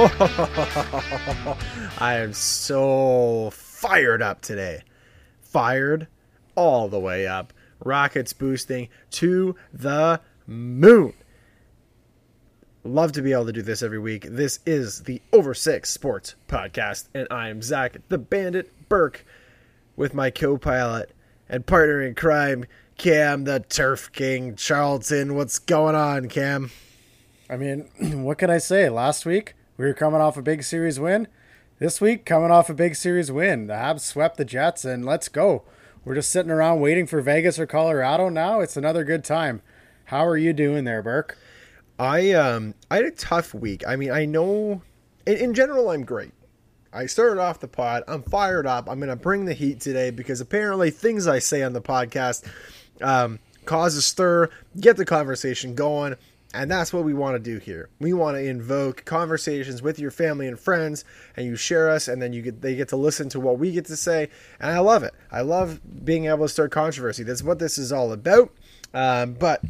I am so fired up today. Fired all the way up. Rockets boosting to the moon. Love to be able to do this every week. This is the Over Six Sports Podcast, and I am Zach the Bandit Burke with my co pilot and partner in crime, Cam the Turf King Charlton. What's going on, Cam? I mean, what can I say? Last week, we were coming off a big series win. This week, coming off a big series win. The Habs swept the Jets, and let's go. We're just sitting around waiting for Vegas or Colorado now. It's another good time. How are you doing there, Burke? I um I had a tough week. I mean, I know in, in general I'm great. I started off the pod. I'm fired up. I'm going to bring the heat today because apparently things I say on the podcast um, cause a stir, get the conversation going. And that's what we want to do here. We want to invoke conversations with your family and friends, and you share us, and then you get they get to listen to what we get to say, and I love it. I love being able to start controversy. That's what this is all about. Um, but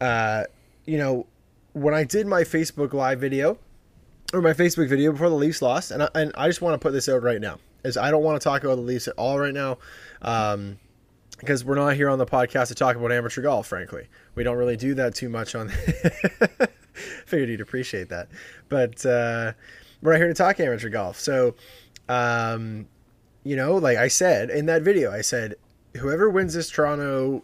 uh, you know, when I did my Facebook live video or my Facebook video before the Leafs lost, and I, and I just want to put this out right now, is I don't want to talk about the Leafs at all right now. Um, because we're not here on the podcast to talk about amateur golf, frankly. We don't really do that too much on. Figured you'd appreciate that, but uh, we're not here to talk amateur golf. So, um, you know, like I said in that video, I said whoever wins this Toronto,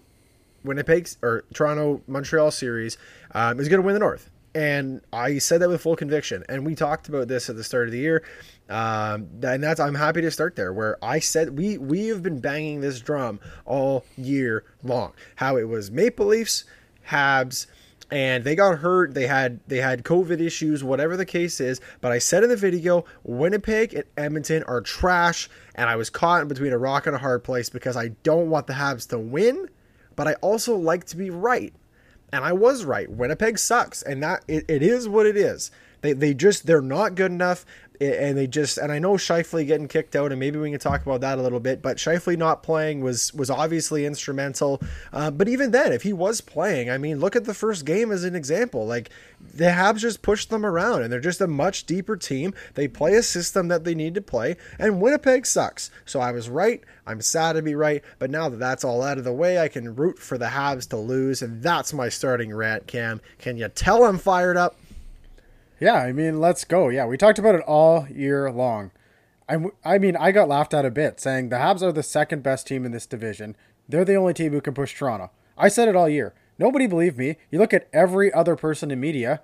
Winnipeg or Toronto Montreal series um, is going to win the North. And I said that with full conviction. And we talked about this at the start of the year. Um, and that's I'm happy to start there where I said we we have been banging this drum all year long. How it was Maple Leafs, Habs, and they got hurt. They had they had COVID issues, whatever the case is. But I said in the video, Winnipeg and Edmonton are trash, and I was caught in between a rock and a hard place because I don't want the Habs to win, but I also like to be right. And I was right. Winnipeg sucks, and that it, it is what it is. They, they just they're not good enough and they just and I know Scheifele getting kicked out, and maybe we can talk about that a little bit. But Scheifele not playing was was obviously instrumental. Uh, but even then, if he was playing, I mean, look at the first game as an example. Like the Habs just pushed them around, and they're just a much deeper team. They play a system that they need to play, and Winnipeg sucks. So I was right. I'm sad to be right, but now that that's all out of the way, I can root for the Habs to lose, and that's my starting rant. Cam, can you tell I'm fired up? Yeah, I mean, let's go. Yeah, we talked about it all year long. I, I mean, I got laughed at a bit saying the Habs are the second best team in this division. They're the only team who can push Toronto. I said it all year. Nobody believed me. You look at every other person in media,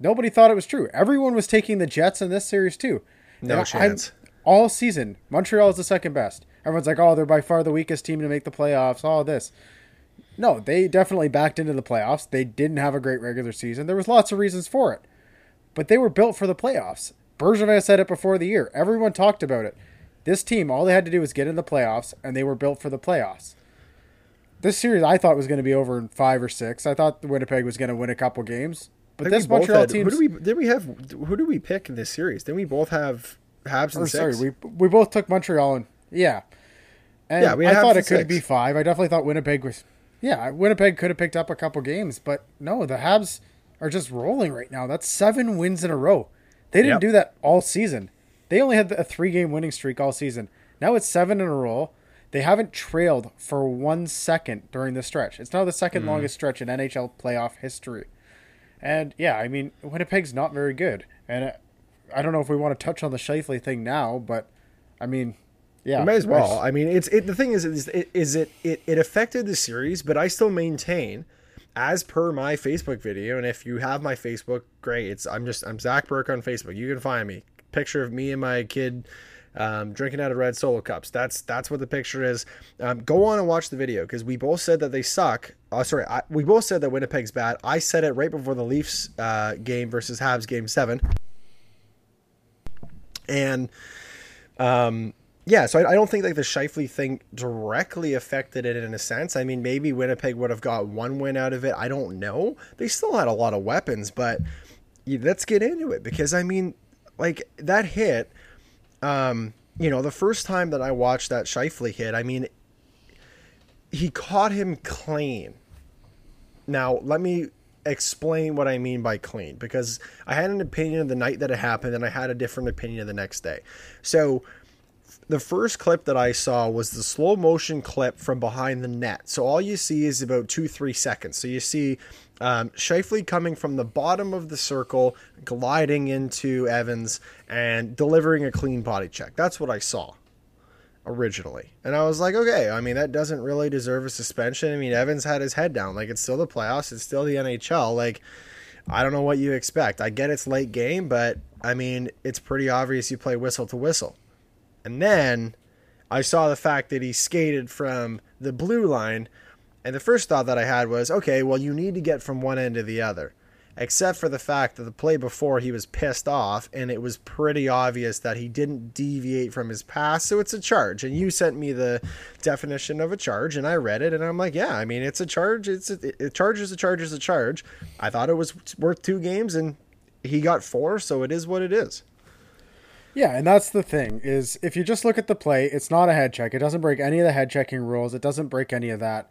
nobody thought it was true. Everyone was taking the Jets in this series too. No and chance. I, all season, Montreal is the second best. Everyone's like, oh, they're by far the weakest team to make the playoffs, all this. No, they definitely backed into the playoffs. They didn't have a great regular season. There was lots of reasons for it but they were built for the playoffs. Bergevin said it before the year. Everyone talked about it. This team, all they had to do was get in the playoffs, and they were built for the playoffs. This series, I thought was going to be over in five or six. I thought Winnipeg was going to win a couple games, but this Montreal team. Who do we did we have? Who do we pick in this series? Did we both have Habs and or, six? Sorry, we we both took Montreal and yeah, and yeah, we I thought it could six. be five. I definitely thought Winnipeg was. Yeah, Winnipeg could have picked up a couple games, but no, the Habs are just rolling right now. That's seven wins in a row. They didn't yep. do that all season. They only had a three game winning streak all season. Now it's seven in a row. They haven't trailed for one second during the stretch. It's now the second mm. longest stretch in NHL playoff history. And yeah, I mean, Winnipeg's not very good. And I don't know if we want to touch on the Scheifele thing now, but I mean, yeah, we may as well. I mean, it's it. The thing is, is, is it, it it affected the series, but I still maintain as per my Facebook video, and if you have my Facebook, great. It's I'm just I'm Zach Burke on Facebook. You can find me. Picture of me and my kid um, drinking out of red solo cups. That's that's what the picture is. Um, go on and watch the video because we both said that they suck. Oh, sorry, I, we both said that Winnipeg's bad. I said it right before the Leafs uh, game versus Habs game seven, and um, yeah, so I, I, don't think like the Scheifele thing directly affected it in a sense. I mean, maybe Winnipeg would have got one win out of it. I don't know. They still had a lot of weapons, but yeah, let's get into it because I mean, like that hit. Um, you know, the first time that I watched that Scheifele hit, I mean, he caught him clean. Now, let me explain what I mean by clean because I had an opinion of the night that it happened and I had a different opinion of the next day. So, the first clip that I saw was the slow motion clip from behind the net. So all you see is about two, three seconds. So you see um, Scheifele coming from the bottom of the circle, gliding into Evans, and delivering a clean body check. That's what I saw originally. And I was like, okay, I mean, that doesn't really deserve a suspension. I mean, Evans had his head down. Like, it's still the playoffs, it's still the NHL. Like, I don't know what you expect. I get it's late game, but I mean, it's pretty obvious you play whistle to whistle. And then I saw the fact that he skated from the blue line. And the first thought that I had was, okay, well, you need to get from one end to the other. Except for the fact that the play before he was pissed off, and it was pretty obvious that he didn't deviate from his pass, so it's a charge. And you sent me the definition of a charge, and I read it, and I'm like, yeah, I mean, it's a charge. It's a, it, charge is a charge is a charge. I thought it was worth two games, and he got four, so it is what it is. Yeah, and that's the thing is if you just look at the play, it's not a head check. It doesn't break any of the head checking rules. It doesn't break any of that.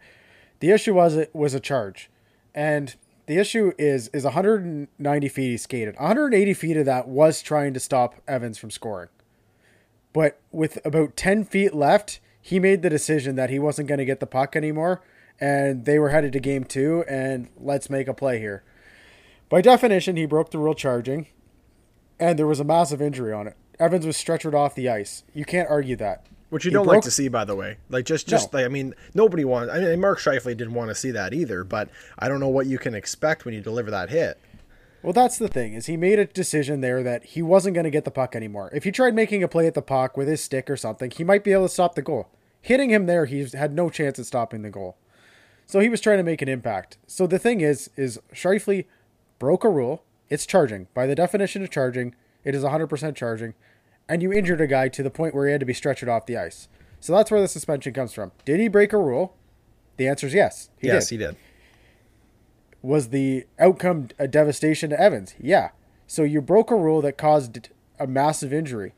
The issue was it was a charge, and the issue is is 190 feet he skated. 180 feet of that was trying to stop Evans from scoring, but with about 10 feet left, he made the decision that he wasn't going to get the puck anymore, and they were headed to game two. And let's make a play here. By definition, he broke the rule charging, and there was a massive injury on it. Evans was stretchered off the ice. You can't argue that. Which you he don't broke... like to see, by the way. Like just, just no. like I mean, nobody wants. I mean, Mark Scheifele didn't want to see that either. But I don't know what you can expect when you deliver that hit. Well, that's the thing is he made a decision there that he wasn't going to get the puck anymore. If he tried making a play at the puck with his stick or something, he might be able to stop the goal. Hitting him there, he had no chance at stopping the goal. So he was trying to make an impact. So the thing is, is Scheifele broke a rule. It's charging by the definition of charging. It is 100% charging and you injured a guy to the point where he had to be stretchered off the ice. So that's where the suspension comes from. Did he break a rule? The answer is yes. He yes, did. he did. Was the outcome a devastation to Evans? Yeah. So you broke a rule that caused a massive injury.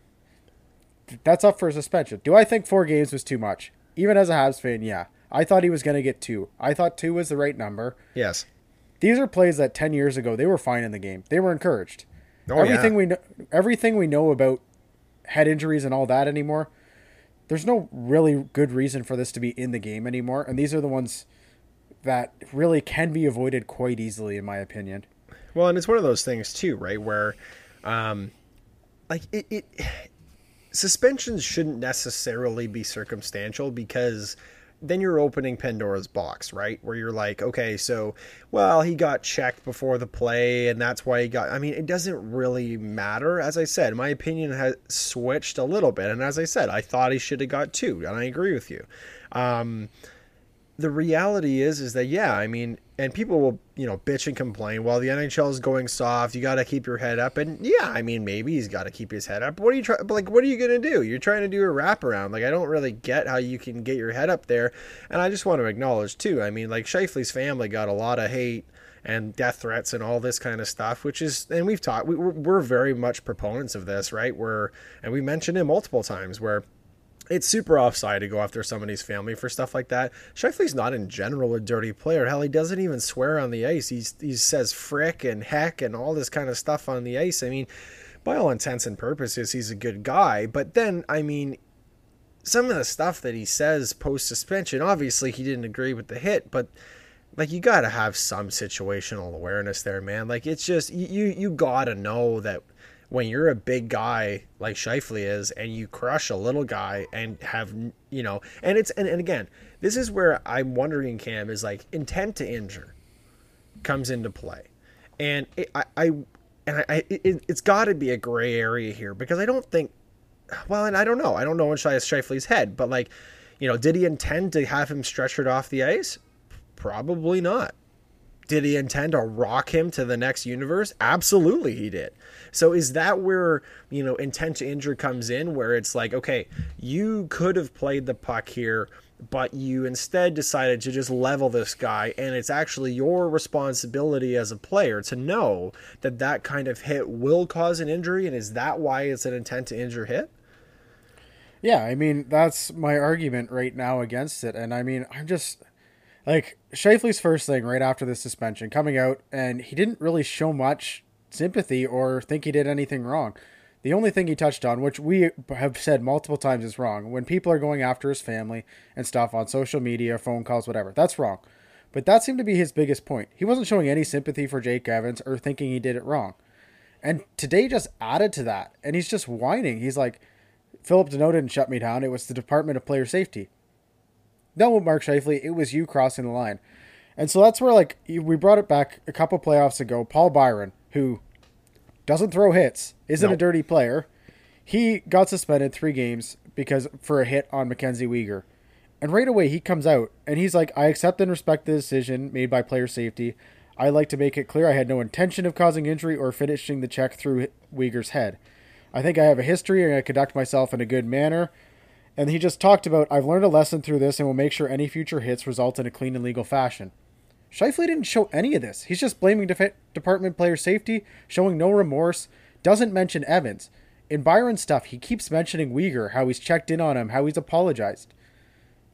That's up for a suspension. Do I think four games was too much? Even as a Habs fan, yeah. I thought he was going to get two. I thought two was the right number. Yes. These are plays that 10 years ago, they were fine in the game. They were encouraged. Oh, everything yeah. we know, everything we know about head injuries and all that anymore, there's no really good reason for this to be in the game anymore. And these are the ones that really can be avoided quite easily, in my opinion. Well, and it's one of those things too, right? Where, um, like it, it suspensions shouldn't necessarily be circumstantial because then you're opening Pandora's box, right? Where you're like, okay, so, well, he got checked before the play, and that's why he got. I mean, it doesn't really matter. As I said, my opinion has switched a little bit. And as I said, I thought he should have got two, and I agree with you. Um, the reality is is that yeah i mean and people will you know bitch and complain while the nhl is going soft. You got to keep your head up. And yeah i mean maybe he's got to keep his head up. What are you trying like what are you gonna do? You're trying to do a wraparound. Like i don't really get how you can get your head up there. And i just want to acknowledge too i mean like Scheifele's family got a lot of hate and death threats and all this kind of stuff which is and we've talked we, we're, we're very much proponents of this right? Where and we mentioned it multiple times where it's super offside to go after somebody's family for stuff like that. Scheifele's not in general a dirty player. Hell, he doesn't even swear on the ice. He's, he says frick and heck and all this kind of stuff on the ice. I mean, by all intents and purposes, he's a good guy. But then, I mean, some of the stuff that he says post suspension, obviously he didn't agree with the hit, but like you got to have some situational awareness there, man. Like it's just you you got to know that when you're a big guy like Scheifele is and you crush a little guy and have you know and it's and, and again this is where I'm wondering Cam is like intent to injure comes into play. And it, I, I and I, it, it's got to be a gray area here because I don't think well and I don't know. I don't know inside Scheifele's head but like you know did he intend to have him stretchered off the ice? Probably not Did he intend to rock him to the next universe? Absolutely, he did. So is that where, you know, intent to injure comes in, where it's like, okay, you could have played the puck here, but you instead decided to just level this guy, and it's actually your responsibility as a player to know that that kind of hit will cause an injury, and is that why it's an intent to injure hit? Yeah, I mean, that's my argument right now against it. And I mean, I'm just like Scheifele's first thing right after the suspension coming out, and he didn't really show much sympathy or think he did anything wrong. The only thing he touched on, which we have said multiple times is wrong, when people are going after his family and stuff on social media, phone calls, whatever, that's wrong. But that seemed to be his biggest point. He wasn't showing any sympathy for Jake Evans or thinking he did it wrong. And today just added to that. And he's just whining. He's like, Philip Danault didn't shut me down. It was the Department of Player Safety. No, Mark Scheifele, it was you crossing the line. And so that's where, like, we brought it back a couple playoffs ago. Paul Byron, who doesn't throw hits, isn't a dirty player. He got suspended three games because for a hit on Mackenzie Weegar. And right away he comes out and he's like, I accept and respect the decision made by player safety. I like to make it clear I had no intention of causing injury or finishing the check through Weegar's head. I think I have a history and I conduct myself in a good manner. And he just talked about, I've learned a lesson through this and will make sure any future hits result in a clean and legal fashion. Scheifele didn't show any of this. He's just blaming def- department player safety, showing no remorse, doesn't mention Evans. In Byron's stuff, he keeps mentioning Weegar, how he's checked in on him, how he's apologized.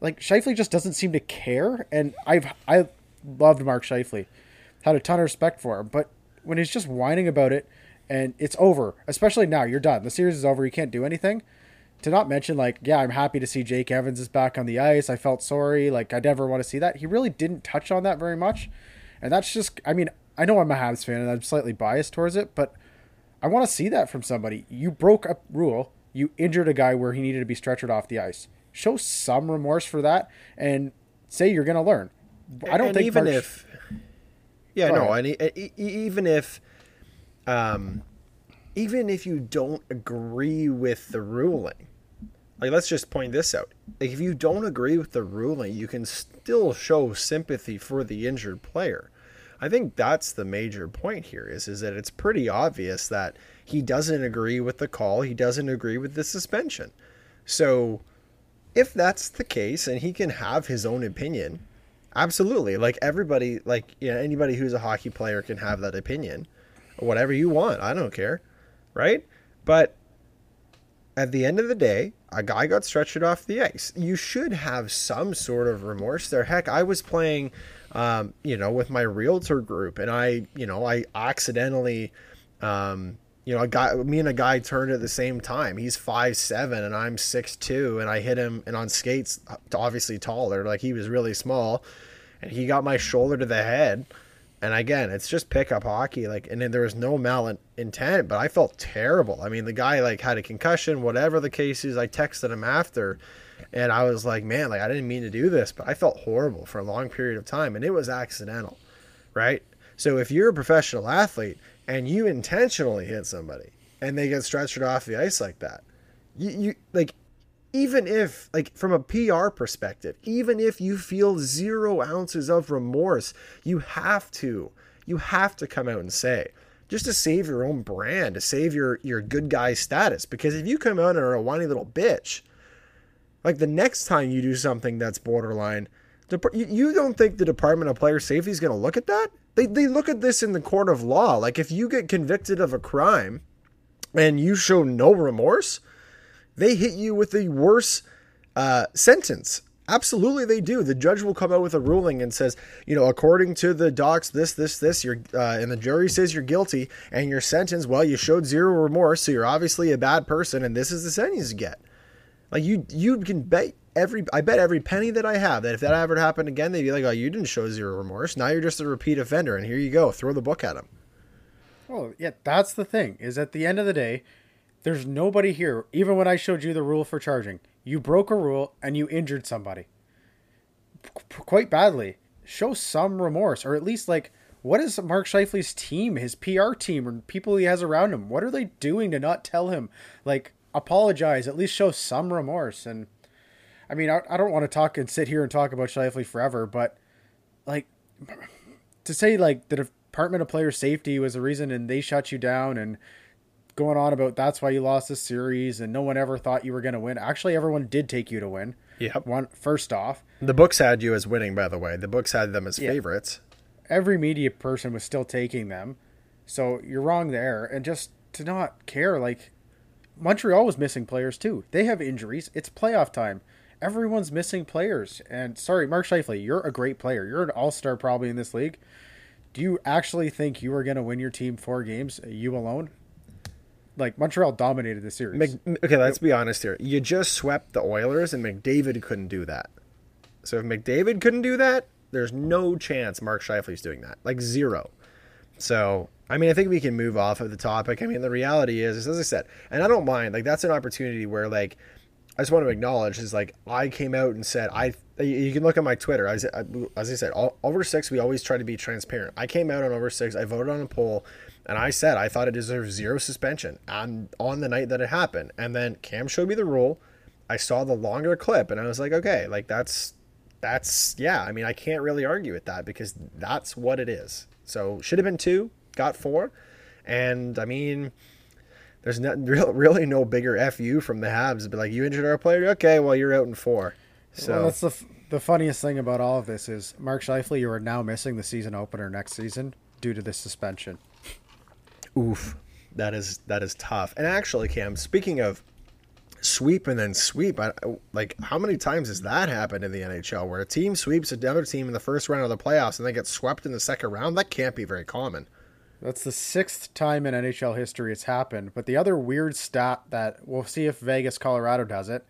Like Scheifele just doesn't seem to care, and I've I loved Mark Scheifele, had a ton of respect for him, but when he's just whining about it, and it's over, especially now, you're done. The series is over. You can't do anything to not mention like yeah i'm happy to see jake evans is back on the ice. I felt sorry. Like i never want to see that. He really didn't touch on that very much. And that's just i mean i know i'm a habs fan and i'm slightly biased towards it but i want to see that from somebody. You broke a rule. You injured a guy where he needed to be stretchered off the ice. Show some remorse for that and say you're going to learn. I don't and think even March... if yeah Go no ahead. and even if um even if you don't agree with the ruling like let's just point this out. Like if you don't agree with the ruling you can still show sympathy for the injured player. I think that's the major point here is is that it's pretty obvious that he doesn't agree with the call. He doesn't agree with the suspension. So if that's the case and he can have his own opinion absolutely. Like everybody like you know anybody who's a hockey player can have that opinion. Whatever you want. I don't care. Right? But at the end of the day, a guy got stretched off the ice. You should have some sort of remorse there. Heck, I was playing, um, you know, with my realtor group, and I, you know, I accidentally, um, you know, a guy, me and a guy turned at the same time. He's five seven, and I'm six two, and I hit him, and on skates, obviously taller, like he was really small, and he got my shoulder to the head and again, it's just pickup hockey. Like, and then there was no malintent, but I felt terrible. I mean, the guy like had a concussion, whatever the case is. I texted him after, and I was like, man, like I didn't mean to do this, but I felt horrible for a long period of time, and it was accidental, right? So if you're a professional athlete and you intentionally hit somebody and they get stretched off the ice like that, you, you like even if like from a PR perspective, even if you feel zero ounces of remorse, you have to you have to come out and say just to save your own brand, to save your your good guy status. Because if you come out and are a whiny little bitch, like the next time you do something that's borderline, you don't think the Department of Player Safety is going to look at that? They they look at this in the court of law. Like if you get convicted of a crime and you show no remorse, they hit you with the worse uh, sentence. Absolutely, they do. The judge will come out with a ruling and says, you know, according to the docs, this, this, this, you're, uh, and the jury says you're guilty, and your sentence, well, you showed zero remorse, so you're obviously a bad person, and this is the sentence you get. Like you, you can bet every, I bet every penny that I have that if that ever happened again, they'd be like, oh, you didn't show zero remorse. Now you're just a repeat offender, and here you go, throw the book at him. Well, yeah, that's the thing. Is at the end of the day, there's nobody here, even when I showed you the rule for charging. You broke a rule and you injured somebody. P- quite badly. Show some remorse, or at least, like, what is Mark Scheifele's team, his PR team, or people he has around him? What are they doing to not tell him, like, apologize, at least show some remorse? And, I mean, I, I don't want to talk and sit here and talk about Scheifele forever, but, like, to say like the Department of Player Safety was the reason and they shut you down and going on about that's why you lost the series and no one ever thought you were going to win. Actually, everyone did take you to win. Yep. One first off, the books had you as winning. By the way, the books had them as yeah. favorites. Every media person was still taking them, so you're wrong there. And just to not care, like Montreal was missing players too. They have injuries. It's playoff time. Everyone's missing players. And sorry, Mark Scheifele, you're a great player. You're an all star probably in this league. Do you actually think you are going to win your team four games, you alone? Like Montreal dominated the series. Mc, okay, let's be honest here. You just swept the Oilers, and McDavid couldn't do that. So if McDavid couldn't do that, there's no chance Mark Scheifele's doing that. Like zero. So I mean, I think we can move off of the topic. I mean, the reality is, as I said, and I don't mind. Like that's an opportunity where, like, I just want to acknowledge is like I came out and said I. You can look at my Twitter. As, uh, as I said, all, over six, we always try to be transparent. I came out on over six. I voted on a poll, and I said I thought it deserved zero suspension on on the night that it happened. And then Cam showed me the rule. I saw the longer clip, and I was like, okay, like that's that's yeah. I mean, I can't really argue with that because that's what it is. So should have been two got four. And I mean, there's not really no bigger fu from the Habs. But like, you injured our player, okay, well you're out in four. So well, that's the the funniest thing about all of this is Mark Scheifele, you are now missing the season opener next season due to this suspension. Oof, that is that is tough. And actually, Cam, speaking of sweep and then sweep. I, like, how many times has that happened in the NHL where a team sweeps another team in the first round of the playoffs and they get swept in the second round? That can't be very common. That's the sixth time in NHL history it's happened. But the other weird stat that we'll see if Vegas, Colorado does it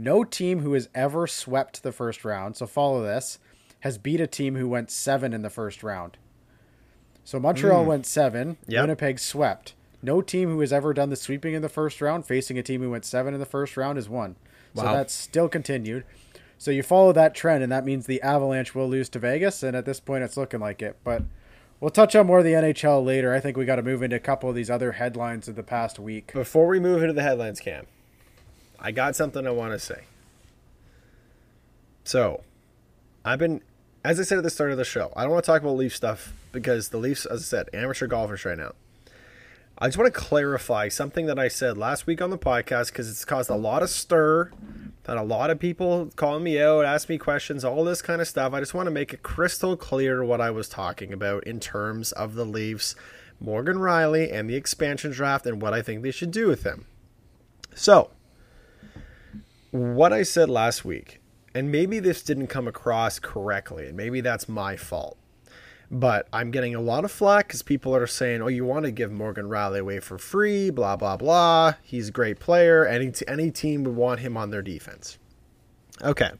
no team who has ever swept the first round, so follow this, has beat a team who went seven in the first round. So Montreal mm. went seven, yep. Winnipeg swept. No team who has ever done the sweeping in the first round facing a team who went seven in the first round is won. Wow. So that's still continued. So you follow that trend, and that means the Avalanche will lose to Vegas, and at this point, it's looking like it. But We'll touch on more of the NHL later. I think we got to move into a couple of these other headlines of the past week. Before we move into the headlines, Cam, I got something I want to say. So, I've been, as I said at the start of the show, I don't want to talk about Leaf stuff because the Leafs, as I said, amateur golfers right now. I just want to clarify something that I said last week on the podcast because it's caused a lot of stir had a lot of people calling me out, ask me questions, all this kind of stuff. I just want to make it crystal clear what I was talking about in terms of the Leafs, Morgan Rielly, and the expansion draft and what I think they should do with him. So, what I said last week, and maybe this didn't come across correctly, and maybe that's my fault. But I'm getting a lot of flack because people are saying, "Oh, you want to give Morgan Rielly away for free?" Blah blah blah. He's a great player. Any t- any team would want him on their defense. Okay,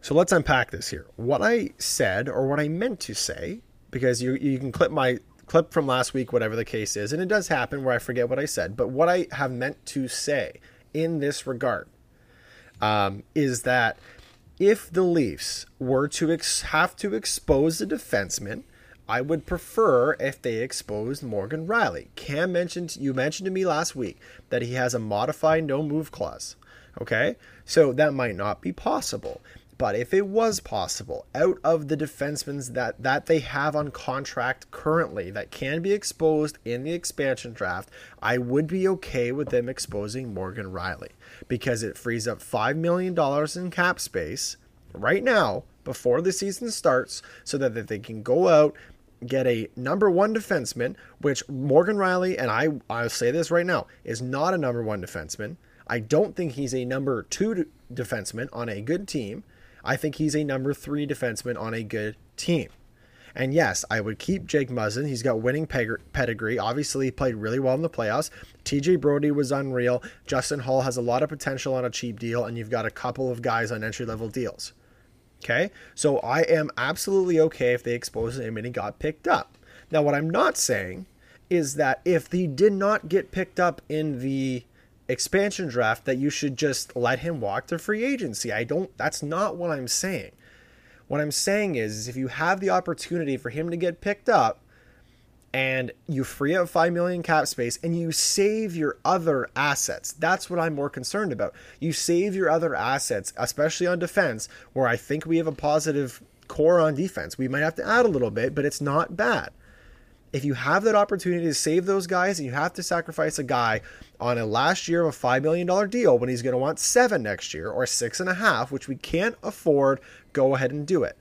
so let's unpack this here. What I said, or what I meant to say, because you you can clip my clip from last week, whatever the case is, and it does happen where I forget what I said. But what I have meant to say in this regard um, is that if the Leafs were to ex- have to expose a defenseman, I would prefer if they exposed Morgan Rielly. Cam mentioned you mentioned to me last week that he has a modified no move clause. Okay? So that might not be possible. But if it was possible, out of the defensemen that, that they have on contract currently that can be exposed in the expansion draft, I would be okay with them exposing Morgan Rielly because it frees up $5 million in cap space right now before the season starts so that they can go out get a number one defenseman, which Morgan Rielly and I, I'll say this right now, is not a number one defenseman. I don't think he's a number two defenseman on a good team. I think he's a number three defenseman on a good team. And yes, I would keep Jake Muzzin. He's got winning pedigree. Obviously, he played really well in the playoffs. TJ Brodie was unreal. Justin Holl has a lot of potential on a cheap deal, and you've got a couple of guys on entry level deals. Okay, so I am absolutely okay if they expose him and he got picked up. Now, what I'm not saying is that if he did not get picked up in the expansion draft, that you should just let him walk to free agency. I don't, that's not what I'm saying. What I'm saying is, is if you have the opportunity for him to get picked up and you free up 5 million cap space and you save your other assets. That's what I'm more concerned about. You save your other assets, especially on defense, where I think we have a positive core on defense. We might have to add a little bit, but it's not bad. If you have that opportunity to save those guys and you have to sacrifice a guy on a last year of a $5 million deal when he's going to want seven next year or six and a half, which we can't afford, go ahead and do it.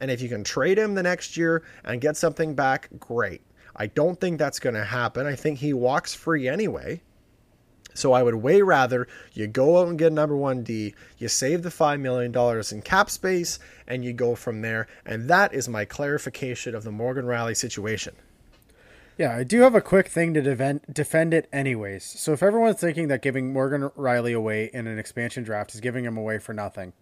And if you can trade him the next year and get something back, great. I don't think that's going to happen. I think he walks free anyway. So I would way rather you go out and get a number one D, you save the $5 million in cap space, and you go from there. And that is my clarification of the Morgan Rielly situation. Yeah, I do have a quick thing to defend, defend it anyways. So if everyone's thinking that giving Morgan Rielly away in an expansion draft is giving him away for nothing,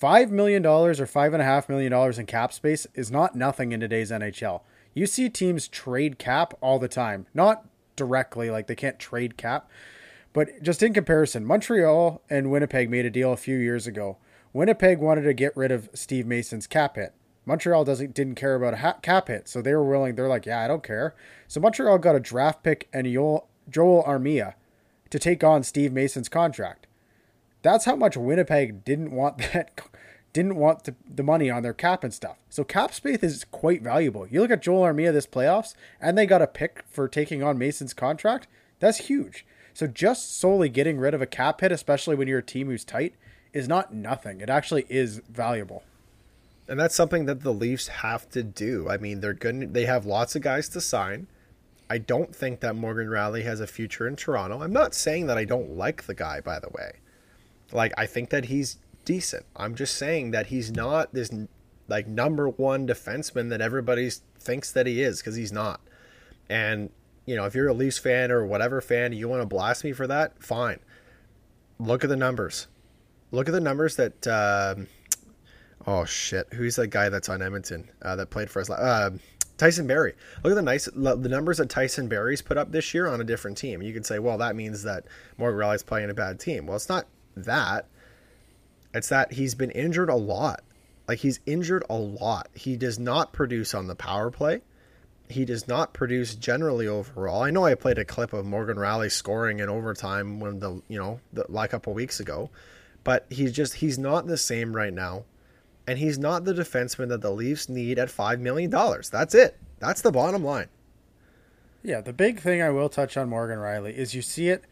$5 million or $5.5 million in cap space is not nothing in today's NHL. You see teams trade cap all the time. Not directly, like they can't trade cap, but just in comparison, Montreal and Winnipeg made a deal a few years ago. Winnipeg wanted to get rid of Steve Mason's cap hit. Montreal doesn't didn't care about a ha- cap hit, so they were willing. They're like, yeah, I don't care. So Montreal got a draft pick and Joel, Joel Armia to take on Steve Mason's contract. That's how much Winnipeg didn't want that didn't want the, the money on their cap and stuff. So cap space is quite valuable. You look at Joel Armia this playoffs, and they got a pick for taking on Mason's contract. That's huge. So just solely getting rid of a cap hit, especially when you're a team who's tight, is not nothing. It actually is valuable. And that's something that the Leafs have to do. I mean, they're good. They have lots of guys to sign. I don't think that Morgan Rielly has a future in Toronto. I'm not saying that I don't like the guy, by the way. Like, I think that he's decent. I'm just saying that he's not this like number one defenseman that everybody thinks that he is because he's not. And you know, if you're a Leafs fan or whatever fan, you want to blast me for that, fine. Look at the numbers. Look at the numbers that. Uh, oh shit! Who's that guy that's on Edmonton uh, that played for us? Uh, Tyson Barrie. Look at the nice the numbers that Tyson Barrie's put up this year on a different team. You could say, well, that means that Morgan Rielly's playing a bad team. Well, it's not that. It's that he's been injured a lot. Like he's injured a lot. He does not produce on the power play he does not produce generally overall. I know I played a clip of Morgan Rielly scoring in overtime when the you know the, like a couple weeks ago, but he's just he's not the same right now, and he's not the defenseman that the Leafs need at five million dollars. That's it. That's the bottom line. Yeah, the big thing I will touch on Morgan Rielly is you see it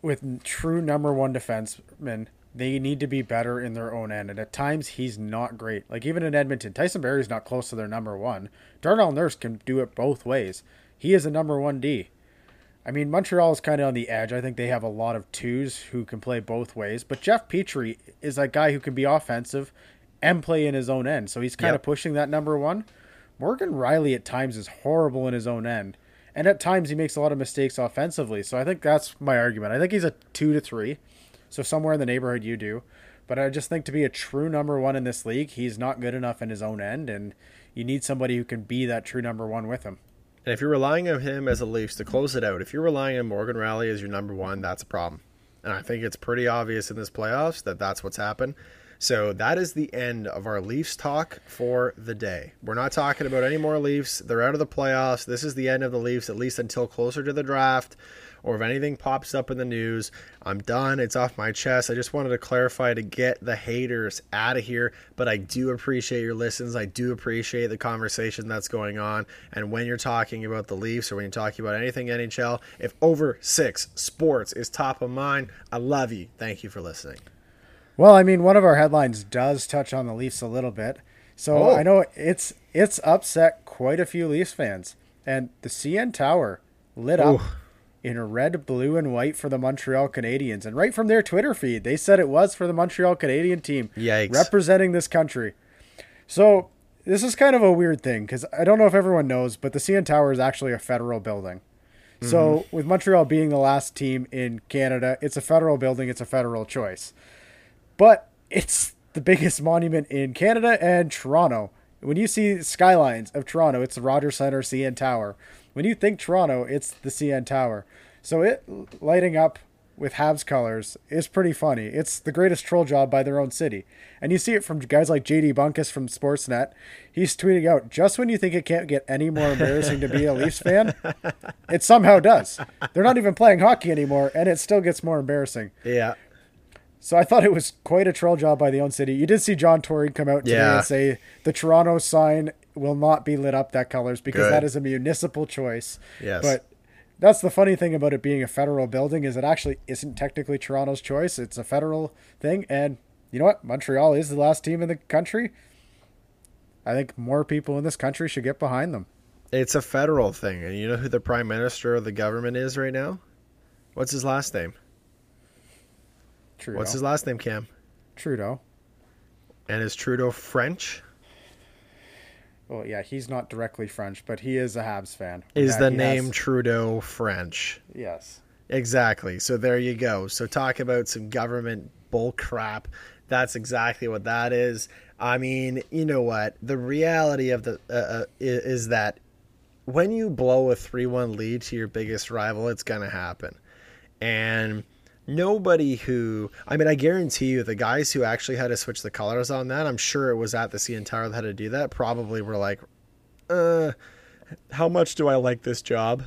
with true number one defensemen they need to be better in their own end. And at times, he's not great. Like even in Edmonton, Tyson Barrie's not close to their number one. Darnell Nurse can do it both ways. He is a number one D. I mean, Montreal is kind of on the edge. I think they have a lot of twos who can play both ways. But Jeff Petry is a guy who can be offensive and play in his own end. So he's kind yep. of pushing that number one. Morgan Rielly at times is horrible in his own end. And at times he makes a lot of mistakes offensively. So I think that's my argument. I think he's a two to three. So somewhere in the neighborhood you do. But I just think to be a true number one in this league, he's not good enough in his own end, and you need somebody who can be that true number one with him. And if you're relying on him as a Leafs to close it out, if you're relying on Morgan Rielly as your number one, that's a problem. And I think it's pretty obvious in this playoffs that that's what's happened. So that is the end of our Leafs talk for the day. We're not talking about any more Leafs. They're out of the playoffs. This is the end of the Leafs, at least until closer to the draft or if anything pops up in the news, I'm done. It's off my chest. I just wanted to clarify to get the haters out of here. But I do appreciate your listens. I do appreciate the conversation that's going on. And when you're talking about the Leafs or when you're talking about anything NHL, if over six sports is top of mind, I love you. Thank you for listening. Well, I mean, one of our headlines does touch on the Leafs a little bit. So oh. I know it's it's upset quite a few Leafs fans. And the CN Tower lit Ooh. up in red, blue, and white for the Montreal Canadiens. And right from their Twitter feed, they said it was for the Montreal Canadian team Yikes. representing this country. So this is kind of a weird thing because I don't know if everyone knows, but the CN Tower is actually a federal building. Mm-hmm. So with Montreal being the last team in Canada, it's a federal building, it's a federal choice. But it's the biggest monument in Canada and Toronto. When you see skylines of Toronto, it's the Rogers Centre CN Tower. When you think Toronto, it's the CN Tower. So it lighting up with Habs colors is pretty funny. It's the greatest troll job by their own city. And you see it from guys like JD Bunkis from Sportsnet. He's tweeting out, just when you think it can't get any more embarrassing to be a Leafs fan, it somehow does. They're not even playing hockey anymore, and it still gets more embarrassing. Yeah. So I thought it was quite a troll job by the own city. You did see John Tory come out today yeah. and say the Toronto sign will not be lit up that colors because Good. that is a municipal choice. Yes. But that's the funny thing about it being a federal building is it actually isn't technically Toronto's choice. It's a federal thing, and you know what? Montreal is the last team in the country. I think more people in this country should get behind them. It's a federal thing, and you know who the prime minister of the government is right now? What's his last name? Trudeau. What's his last name, Cam? Trudeau. And is Trudeau French? Well, yeah, he's not directly French, but he is a Habs fan. Is yeah, the name has... Trudeau French? Yes. Exactly. So there you go. So talk about some government bull crap. That's exactly what that is. I mean, you know what? The reality of the uh, uh, is that when you blow a 3-1 lead to your biggest rival, it's going to happen. And nobody who I mean I guarantee you the guys who actually had to switch the colors on that, I'm sure it was at the CN Tower that had to do that, probably were like, uh how much do I like this job?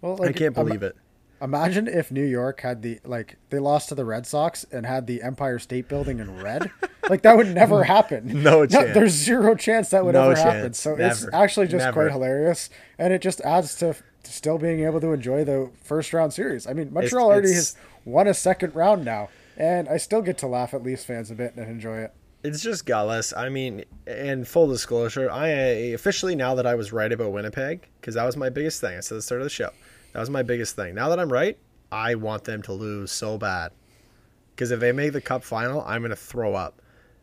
Well, like, I can't believe it. Imagine if New York had the like they lost to the Red Sox and had the Empire State Building in red. like that would never happen. No chance. No, there's zero chance that would no ever chance. happen. So never. it's actually just never. quite hilarious, and it just adds to still being able to enjoy the first round series. I mean, Montreal it's, already it's, has won a second round now, and I still get to laugh at Leafs fans a bit and enjoy it. It's just gutless. I mean, and full disclosure, I officially now that I was right about Winnipeg because that was my biggest thing. I said at the start of the show that was my biggest thing. Now that I'm right, I want them to lose so bad because if they make the Cup final, I'm gonna throw up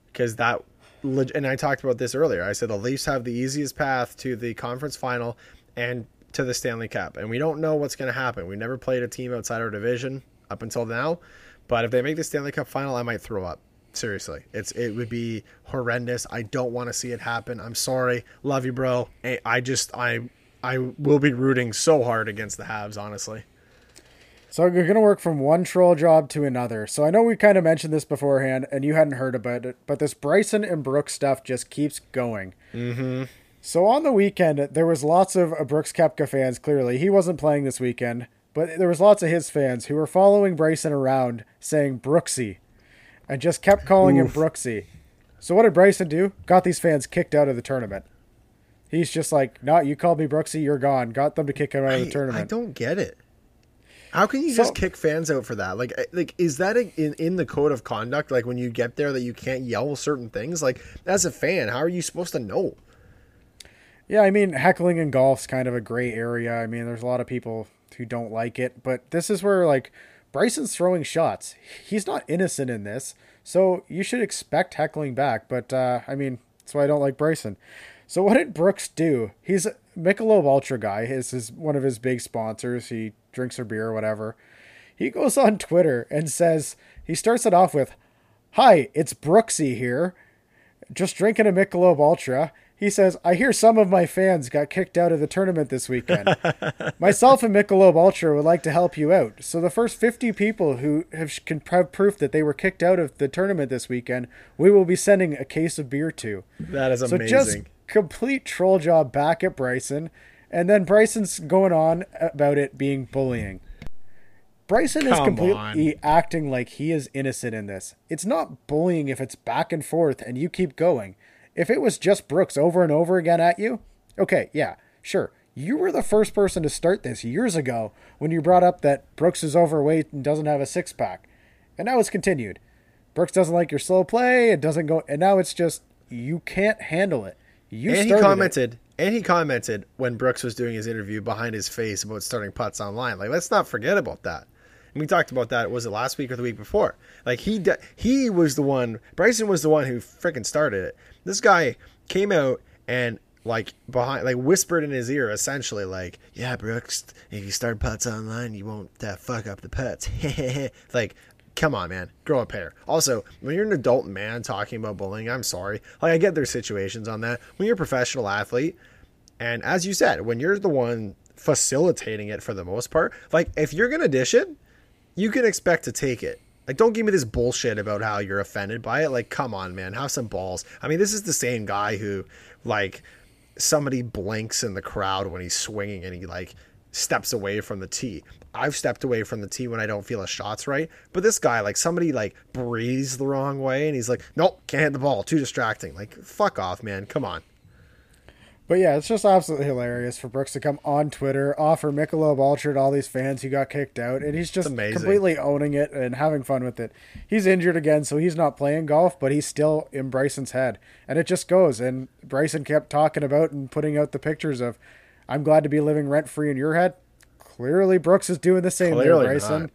because that. And I talked about this earlier. I said the Leafs have the easiest path to the conference final, and to the Stanley Cup. And we don't know what's going to happen. We never played a team outside our division up until now. But if they make the Stanley Cup final, I might throw up. Seriously, it's it would be horrendous. I don't want to see it happen. I'm sorry. Love you, bro. I just I I will be rooting so hard against the Habs, honestly. So you're going to work from one troll job to another. So I know we kind of mentioned this beforehand, and you hadn't heard about it, but this Bryson and Brooks stuff just keeps going. Mm-hmm. So on the weekend, there was lots of uh, Brooks Koepka fans. Clearly, he wasn't playing this weekend, but there was lots of his fans who were following Bryson around, saying Brooksy, and just kept calling Oof. him Brooksy. So what did Bryson do? Got these fans kicked out of the tournament. He's just like, "No, you called me Brooksy, you're gone." Got them to kick him out I, of the tournament. I don't get it. How can you so, just kick fans out for that? Like, like is that in in the code of conduct? Like when you get there, that you can't yell certain things. Like as a fan, how are you supposed to know? Yeah, I mean, heckling in golf's kind of a gray area. I mean, there's a lot of people who don't like it, but this is where like Bryson's throwing shots. He's not innocent in this, so you should expect heckling back. But uh, I mean, that's why I don't like Bryson. So what did Brooks do? He's Michelob Ultra guy. His is one of his big sponsors. He drinks a beer or whatever. He goes on Twitter and says he starts it off with, "Hi, it's Brooksy here, just drinking a Michelob Ultra." He says, I hear some of my fans got kicked out of the tournament this weekend. Myself and Michelob Ultra would like to help you out. So the first 50 people who have, can have proof that they were kicked out of the tournament this weekend, we will be sending a case of beer to. That is amazing. So just complete troll job back at Bryson. And then Bryson's going on about it being bullying. Bryson Come is completely on. acting like he is innocent in this. It's not bullying if it's back and forth and you keep going. If it was just Brooks over and over again at you, okay, yeah, sure. You were the first person to start this years ago when you brought up that Brooks is overweight and doesn't have a six pack. And now it's continued. Brooks doesn't like your slow play, it doesn't go and now it's just you can't handle it. You and he commented it. and he commented when Brooks was doing his interview behind his face about starting putts online. Like let's not forget about that. And we talked about that. Was it last week or the week before? Like he de- he was the one. Bryson was the one who freaking started it. This guy came out and like behind, like whispered in his ear, essentially like, "Yeah, Brooks, if you start putts online, you won't uh, fuck up the putts." like, come on, man, grow a pair. Also, when you're an adult man talking about bullying, I'm sorry. Like, I get there's situations on that. When you're a professional athlete, and as you said, when you're the one facilitating it for the most part, like if you're gonna dish it, you can expect to take it. Like, don't give me this bullshit about how you're offended by it. Like, come on, man, have some balls. I mean, this is the same guy who, like, somebody blinks in the crowd when he's swinging and he like steps away from the tee. I've stepped away from the tee when I don't feel a shot's right. But this guy, like somebody like breathes the wrong way and he's like, Nope, can't hit the ball, too distracting. Like, fuck off, man. Come on. But yeah, it's just absolutely hilarious for Brooks to come on Twitter, offer Michelob Ultra to all these fans who got kicked out, and he's just completely owning it and having fun with it. He's injured again, so he's not playing golf, but he's still in Bryson's head, and it just goes. And Bryson kept talking about and putting out the pictures of, "I'm glad to be living rent free in your head." Clearly, Brooks is doing the same Clearly there, Bryson. Not.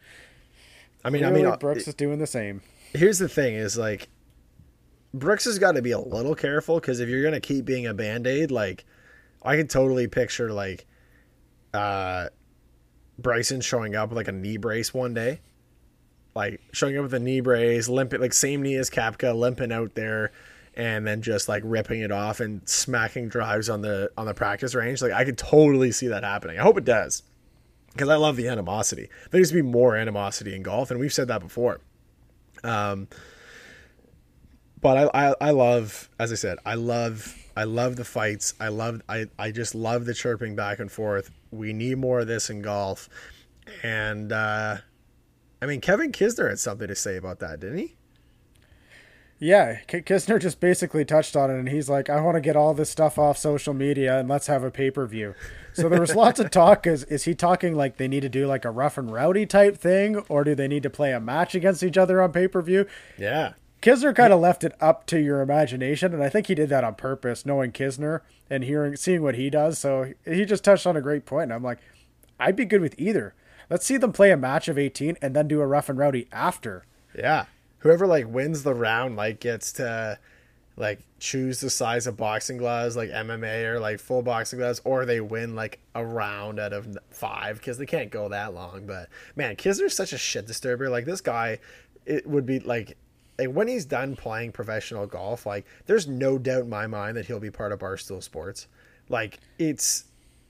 I mean, Clearly, I mean, uh, Brooks it, is doing the same. Here's the thing: is like Brooks has got to be a little careful because if you're gonna keep being a band aid, like I can totally picture like uh Bryson showing up with like a knee brace one day. Like showing up with a knee brace, limping like same knee as Koepka, limping out there, and then just like ripping it off and smacking drives on the on the practice range. Like I could totally see that happening. I hope it does. Because I love the animosity. There needs to be more animosity in golf, and we've said that before. Um but I, I, I love, as I said, I love I love the fights. I love I, I just love the chirping back and forth. We need more of this in golf. And uh I mean Kevin Kisner had something to say about that, didn't he? Yeah, Kisner just basically touched on it and he's like, I want to get all this stuff off social media and let's have a pay per view. So there was lots of talk. Is, is he talking like they need to do like a rough and rowdy type thing or do they need to play a match against each other on pay per view? Yeah. Kisner kind of left it up to your imagination, and I think he did that on purpose, knowing Kisner and hearing, seeing what he does. So he just touched on a great point, and I'm like, I'd be good with either. Let's see them play a match of 18 and then do a rough and rowdy after. Yeah, whoever like wins the round like gets to like choose the size of boxing gloves, like MMA or like full boxing gloves, or they win like a round out of five because they can't go that long. But man, Kisner's such a shit disturber. Like this guy, it would be like like when he's done playing professional golf, like there's no doubt in my mind that he'll be part of Barstool Sports. Like it's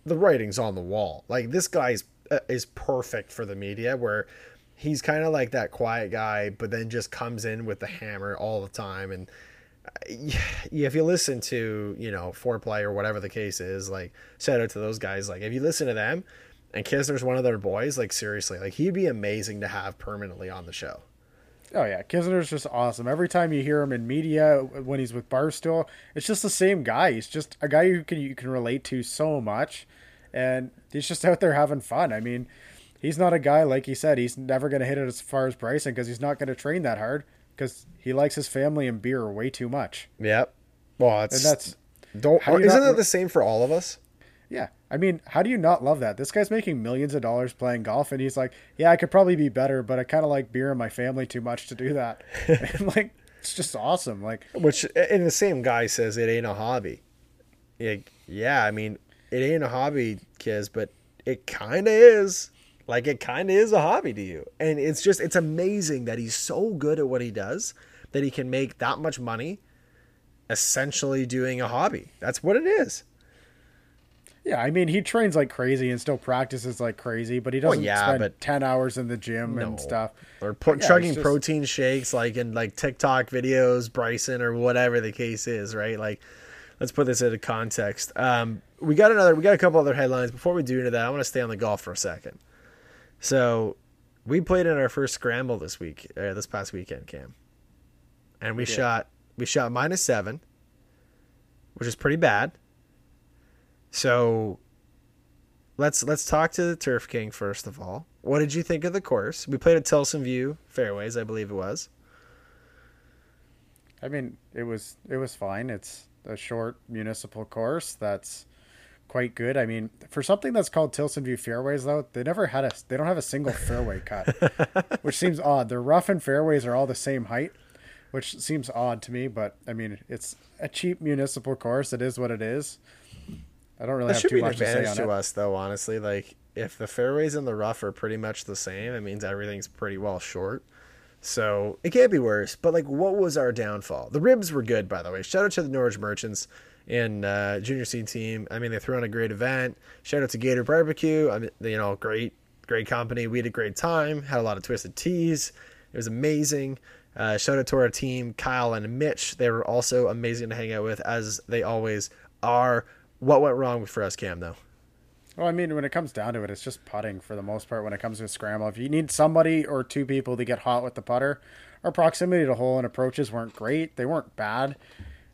the writing's on the wall. Like this guy's uh, is perfect for the media where he's kind of like that quiet guy but then just comes in with the hammer all the time and uh, if you listen to, you know, Fore Play or whatever the case is, like shout out to those guys like if you listen to them and Kisner's one of their boys, like seriously, like he'd be amazing to have permanently on the show. Oh yeah, Kisner's just awesome. Every time you hear him in media when he's with Barstool, it's just the same guy. He's just a guy you can you can relate to so much, and he's just out there having fun. I mean, he's not a guy like he said. He's never going to hit it as far as Bryson because he's not going to train that hard because he likes his family and beer way too much. Yep. Well, and that's don't. Do isn't not, that the same for all of us? Yeah. I mean, how do you not love that? This guy's making millions of dollars playing golf, and he's like, "Yeah, I could probably be better, but I kind of like beer and my family too much to do that." and like, it's just awesome. Like, which and the same guy says it ain't a hobby. Like, yeah, I mean, it ain't a hobby, kids, but it kind of is. Like, it kind of is a hobby to you, and it's just it's amazing that he's so good at what he does that he can make that much money, essentially doing a hobby. That's what it is. Yeah, I mean he trains like crazy and still practices like crazy, but he doesn't well, yeah, spend but ten hours in the gym no. and stuff. Or yeah, chugging just... protein shakes like in like TikTok videos, Bryson or whatever the case is, right? Like, let's put this into context. Um, we got another, we got a couple other headlines. Before we do into that, I want to stay on the golf for a second. So, we played in our first scramble this week, uh, this past weekend, Cam, and we shot we shot minus seven, which is pretty bad. So let's let's talk to the Turf King first of all. What did you think of the course? We played at Tilson View Fairways, I believe it was. I mean, it was it was fine. It's a short municipal course that's quite good. I mean, for something that's called Tilson View Fairways, though, they never had a they don't have a single fairway cut, which seems odd. The rough and fairways are all the same height, which seems odd to me. But I mean, it's a cheap municipal course. It is what it is. I don't really that have too much to say on to it. us, though. Honestly, like if the fairways and the rough are pretty much the same, it means everything's pretty well short. So it can't be worse. But like, what was our downfall? The ribs were good, by the way. Shout out to the Norwich Merchants and uh, junior C team. I mean, they threw on a great event. Shout out to Gator Barbecue. I mean, you know, great, great company. We had a great time. Had a lot of twisted teas. It was amazing. Uh, shout out to our team, Kyle and Mitch. They were also amazing to hang out with, as they always are. What went wrong for us, Cam? Though. Well, I mean, when it comes down to it, it's just putting for the most part when it comes to a scramble. If you need somebody or two people to get hot with the putter, our proximity to hole and approaches weren't great. They weren't bad.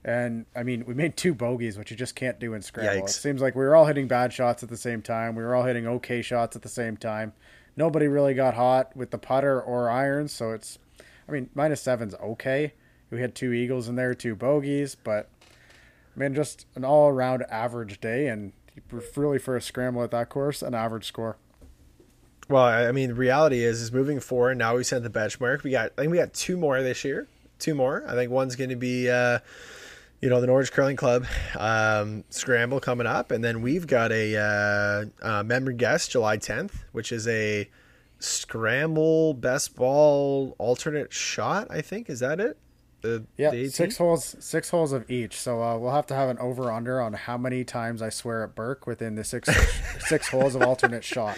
And I mean, we made two bogeys, which you just can't do in scramble. Yikes. It seems like we were all hitting bad shots at the same time. We were all hitting okay shots at the same time. Nobody really got hot with the putter or irons, so it's, I mean, minus seven's okay. We had two eagles in there, two bogeys, but I mean, just an all around average day, and really for a scramble at that course, an average score. Well, I mean, the reality is, is moving forward. Now we set the benchmark. We got, I think we got two more this year. Two more. I think one's going to be, uh, you know, the Norwich Curling Club um, scramble coming up, and then we've got a uh, uh, member guest July 10th, which is a scramble best ball alternate shot. I think is that it. The, yeah, the six holes, six holes of each. So uh, we'll have to have an over under on how many times I swear at Burke within the six six holes of alternate shot.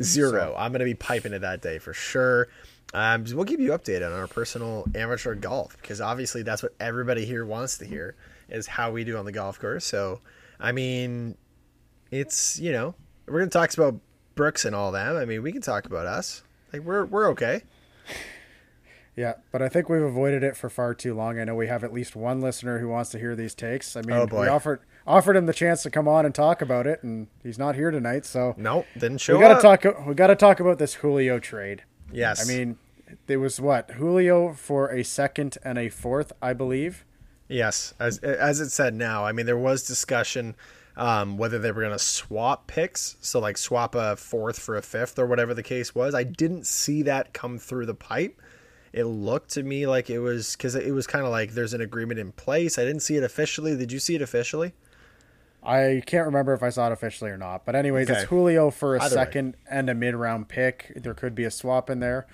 Zero. So. I'm going to be piping it that day for sure. Um, we'll keep you updated on our personal amateur golf because obviously that's what everybody here wants to hear is how we do on the golf course. So, I mean, it's you know we're going to talk about Brooks and all that. I mean, we can talk about us. Like we're we're okay. Yeah, but I think we've avoided it for far too long. I know we have at least one listener who wants to hear these takes. I mean, oh we offered offered him the chance to come on and talk about it, and he's not here tonight. So nope, didn't show. We got to talk. We got to talk about this Julio trade. Yes, I mean, there was what Julio for a second and a fourth, I believe. Yes, as as it said now. I mean, there was discussion um, whether they were going to swap picks, so like swap a fourth for a fifth or whatever the case was. I didn't see that come through the pipe it looked to me like it was because it was kind of like there's an agreement in place. I didn't see it officially. Did you see it officially? I can't remember if I saw it officially or not. But anyways, okay. it's Julio for a Either second way. and a mid round pick. There could be a swap in there.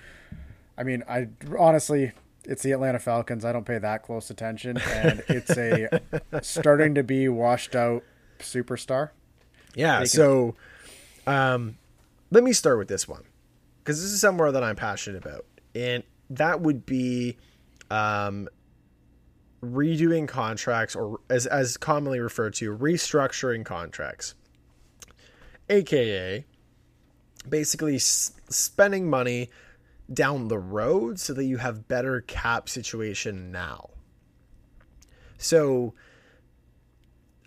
I mean, I honestly, it's the Atlanta Falcons. I don't pay that close attention, and it's a starting to be washed out superstar. Yeah. Can... So, um, let me start with this one because this is somewhere that I'm passionate about, and that would be um, redoing contracts or as, as commonly referred to restructuring contracts. Aka basically s- spending money down the road so that you have better cap situation now. So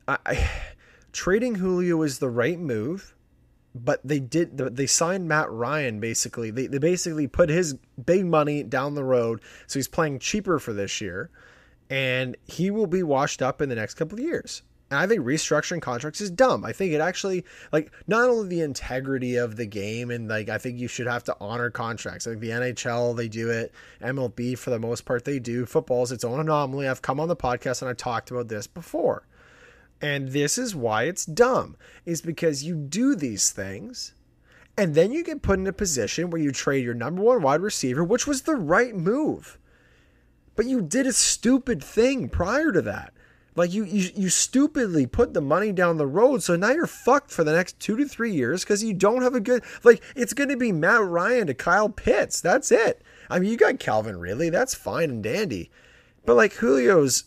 I, I trading julio is the right move but they did they signed Matt Ryan basically. They they basically put his big money down the road, so he's playing cheaper for this year, and he will be washed up in the next couple of years. And I think restructuring contracts is dumb. I think it actually like not only the integrity of the game and like I think you should have to honor contracts. Like the NHL they do it, MLB for the most part they do. Football is its own anomaly. I've come on the podcast and I talked about this before. And this is why it's dumb, is because you do these things and then you get put in a position where you trade your number one wide receiver, which was the right move. But you did a stupid thing prior to that. Like you, you, you stupidly put the money down the road, so now you're fucked for the next two to three years because you don't have a good. Like it's going to be Matt Ryan to Kyle Pitts. That's it. I mean, you got Calvin Ridley. That's fine and dandy, but like Julio's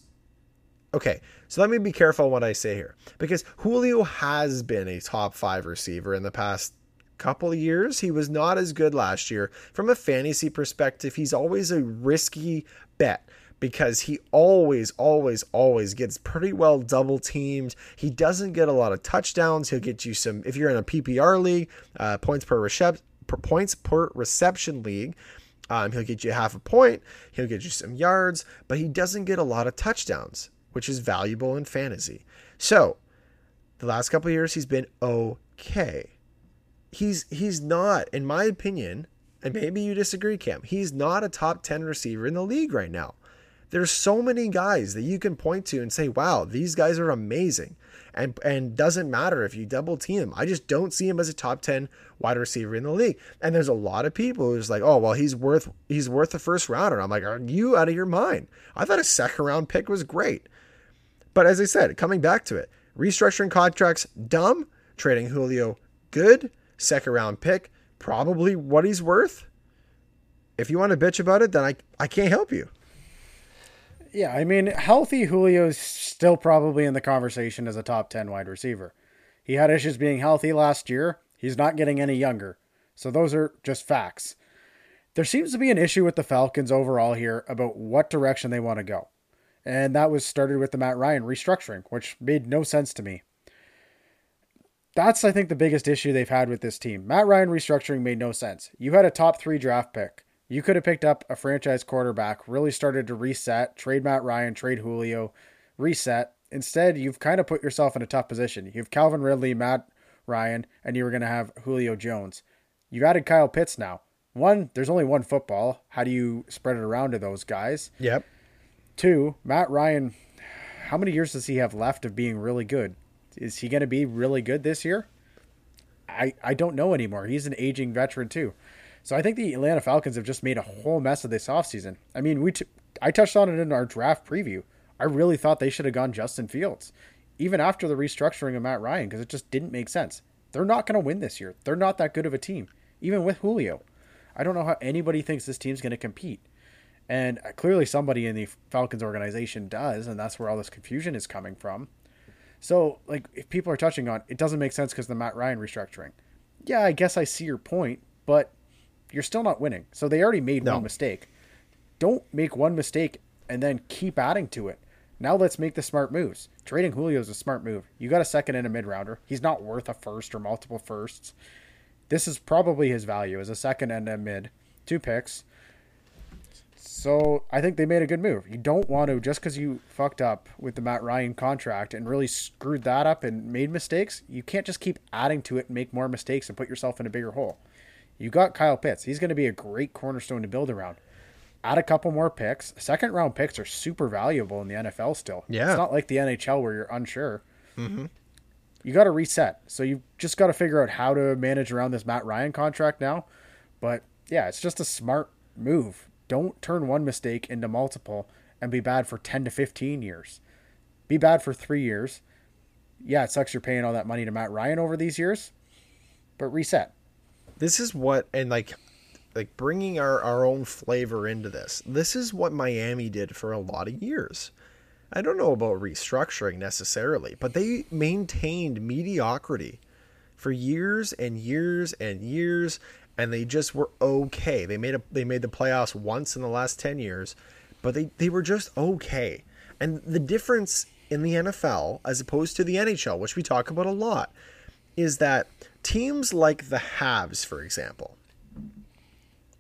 okay. So let me be careful what I say here because Julio has been a top five receiver in the past couple of years. He was not as good last year. From a fantasy perspective, he's always a risky bet because he always, always, always gets pretty well double teamed. He doesn't get a lot of touchdowns. He'll get you some, if you're in a PPR league, uh, points per points per reception league. Um, he'll get you half a point. He'll get you some yards, but he doesn't get a lot of touchdowns which is valuable in fantasy. So, the last couple years he's been okay. He's he's not, in my opinion, and maybe you disagree, Cam. He's not a top 10 receiver in the league right now. There's so many guys that you can point to and say, "Wow, these guys are amazing." And and doesn't matter if you double team him. I just don't see him as a top 10 wide receiver in the league. And there's a lot of people who's like, "Oh, well, he's worth he's worth the first rounder." I'm like, "Are you out of your mind?" I thought a second round pick was great. But as I said, coming back to it, restructuring contracts, dumb. Trading Julio, good. Second round pick, probably what he's worth. If you want to bitch about it, then I, I can't help you. Yeah, I mean, healthy Julio's still probably in the conversation as a top 10 wide receiver. He had issues being healthy last year. He's not getting any younger. So those are just facts. There seems to be an issue with the Falcons overall here about what direction they want to go. And that was started with the Matt Ryan restructuring, which made no sense to me. That's, I think, the biggest issue they've had with this team. Matt Ryan restructuring made no sense. You had a top three draft pick. You could have picked up a franchise quarterback, really started to reset, trade Matt Ryan, trade Julio, reset. Instead, you've kind of put yourself in a tough position. You have Calvin Ridley, Matt Ryan, and you were going to have Julio Jones. You've added Kyle Pitts now. One, there's only one football. How do you spread it around to those guys? Yep. Two, Matt Ryan, how many years does he have left of being really good? Is he going to be really good this year? I, I don't know anymore. He's an aging veteran too. So I think the Atlanta Falcons have just made a whole mess of this offseason. I mean, we t- I touched on it in our draft preview. I really thought they should have gone Justin Fields, even after the restructuring of Matt Ryan, because it just didn't make sense. They're not going to win this year. They're not that good of a team, even with Julio. I don't know how anybody thinks this team's going to compete. And uh, clearly, somebody in the Falcons organization does, and that's where all this confusion is coming from. So, like, if people are touching on it, doesn't make sense because the Matt Ryan restructuring. Yeah, I guess I see your point, but you're still not winning. So they already made no. one mistake. Don't make one mistake and then keep adding to it. Now let's make the smart moves. Trading Julio is a smart move. You got a second and a mid rounder. He's not worth a first or multiple firsts. This is probably his value as a second and a mid. Two picks. So I think they made a good move. You don't want to just because you fucked up with the Matt Ryan contract and really screwed that up and made mistakes. You can't just keep adding to it and make more mistakes and put yourself in a bigger hole. You got Kyle Pitts. He's going to be a great cornerstone to build around. Add a couple more picks. Second round picks are super valuable in the NFL still. Yeah, it's not like the NHL where you're unsure. Mm-hmm. You got to reset. So you just got to figure out how to manage around this Matt Ryan contract now. But yeah, it's just a smart move don't turn one mistake into multiple and be bad for 10 to 15 years. Be bad for three years. Yeah, it sucks you're paying all that money to Matt Ryan over these years, but reset. This is what, and like, like bringing our, our own flavor into this. This is what Miami did for a lot of years. I don't know about restructuring necessarily, but they maintained mediocrity for years and years and years and they just were okay. They made a they made the playoffs once in the last 10 years, but they they were just okay. And the difference in the NFL as opposed to the NHL, which we talk about a lot, is that teams like the Habs, for example,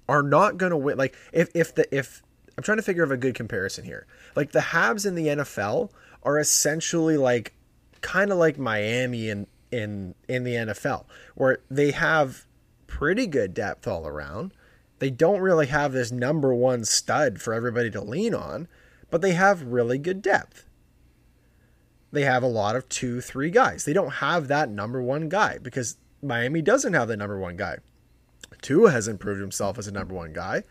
are not going to win like if if the if I'm trying to figure out a good comparison here. Like the Habs in the NFL are essentially like kind of like Miami in in in the NFL where they have pretty good depth all around. They don't really have this number one stud for everybody to lean on, but they have really good depth. They have a lot of two, three guys. They don't have that number one guy because Miami doesn't have the number one guy. Tua has improved himself as a number one guy.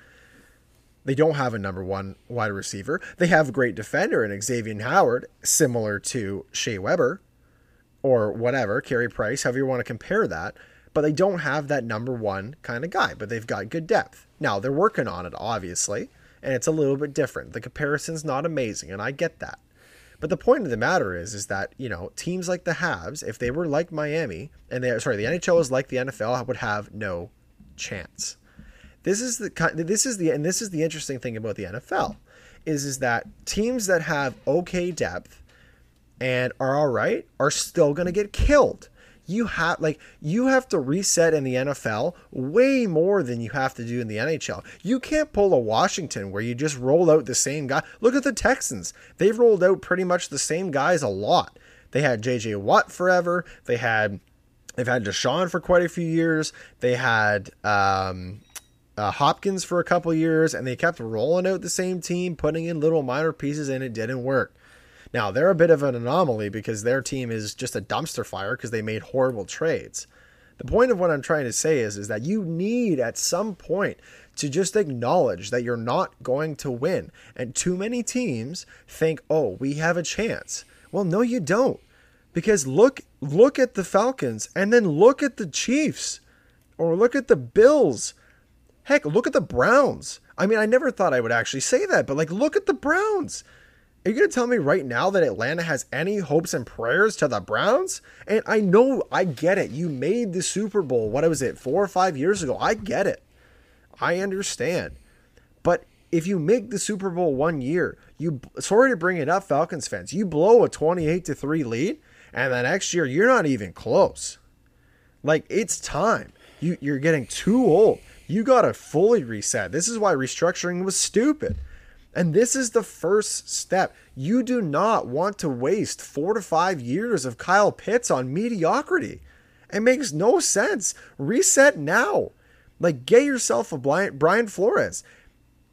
They don't have a number one wide receiver. They have a great defender in Xavier Howard, similar to Shea Weber or whatever, Carey Price, however you want to compare that but they don't have that number one kind of guy, but they've got good depth. Now, they're working on it, obviously, and it's a little bit different. The comparison's not amazing, and I get that. But the point of the matter is, is that you know teams like the Habs, if they were like Miami, and they sorry, the NHL is like the NFL, would have no chance. This is the this is the and this is the interesting thing about the NFL, is is that teams that have okay depth and are all right are still going to get killed you have like you have to reset in the NFL way more than you have to do in the NHL. You can't pull a Washington where you just roll out the same guy. Look at the Texans. They've rolled out pretty much the same guys a lot. They had JJ Watt forever. They had they've had Deshaun for quite a few years. They had um, uh, Hopkins for a couple years, and they kept rolling out the same team, putting in little minor pieces, and it didn't work. Now, they're a bit of an anomaly because their team is just a dumpster fire because they made horrible trades. The point of what I'm trying to say is, is that you need at some point to just acknowledge that you're not going to win. And too many teams think, oh, we have a chance. Well, no, you don't. Because look look at the Falcons and then look at the Chiefs or look at the Bills. Heck, look at the Browns. I mean, I never thought I would actually say that, but like look at the Browns Are you going to tell me right now that Atlanta has any hopes and prayers to the Browns? And I know, I get it. You made the Super Bowl, what was it, four or five years ago? I get it. I understand. But if you make the Super Bowl one year, you sorry to bring it up, Falcons fans, you blow a 28 to 3 lead, and the next year you're not even close. Like it's time. You you're getting too old. You got to fully reset. This is why restructuring was stupid. And this is the first step. You do not want to waste four to five years of Kyle Pitts on mediocrity. It makes no sense. Reset now. Like get yourself a Brian Flores.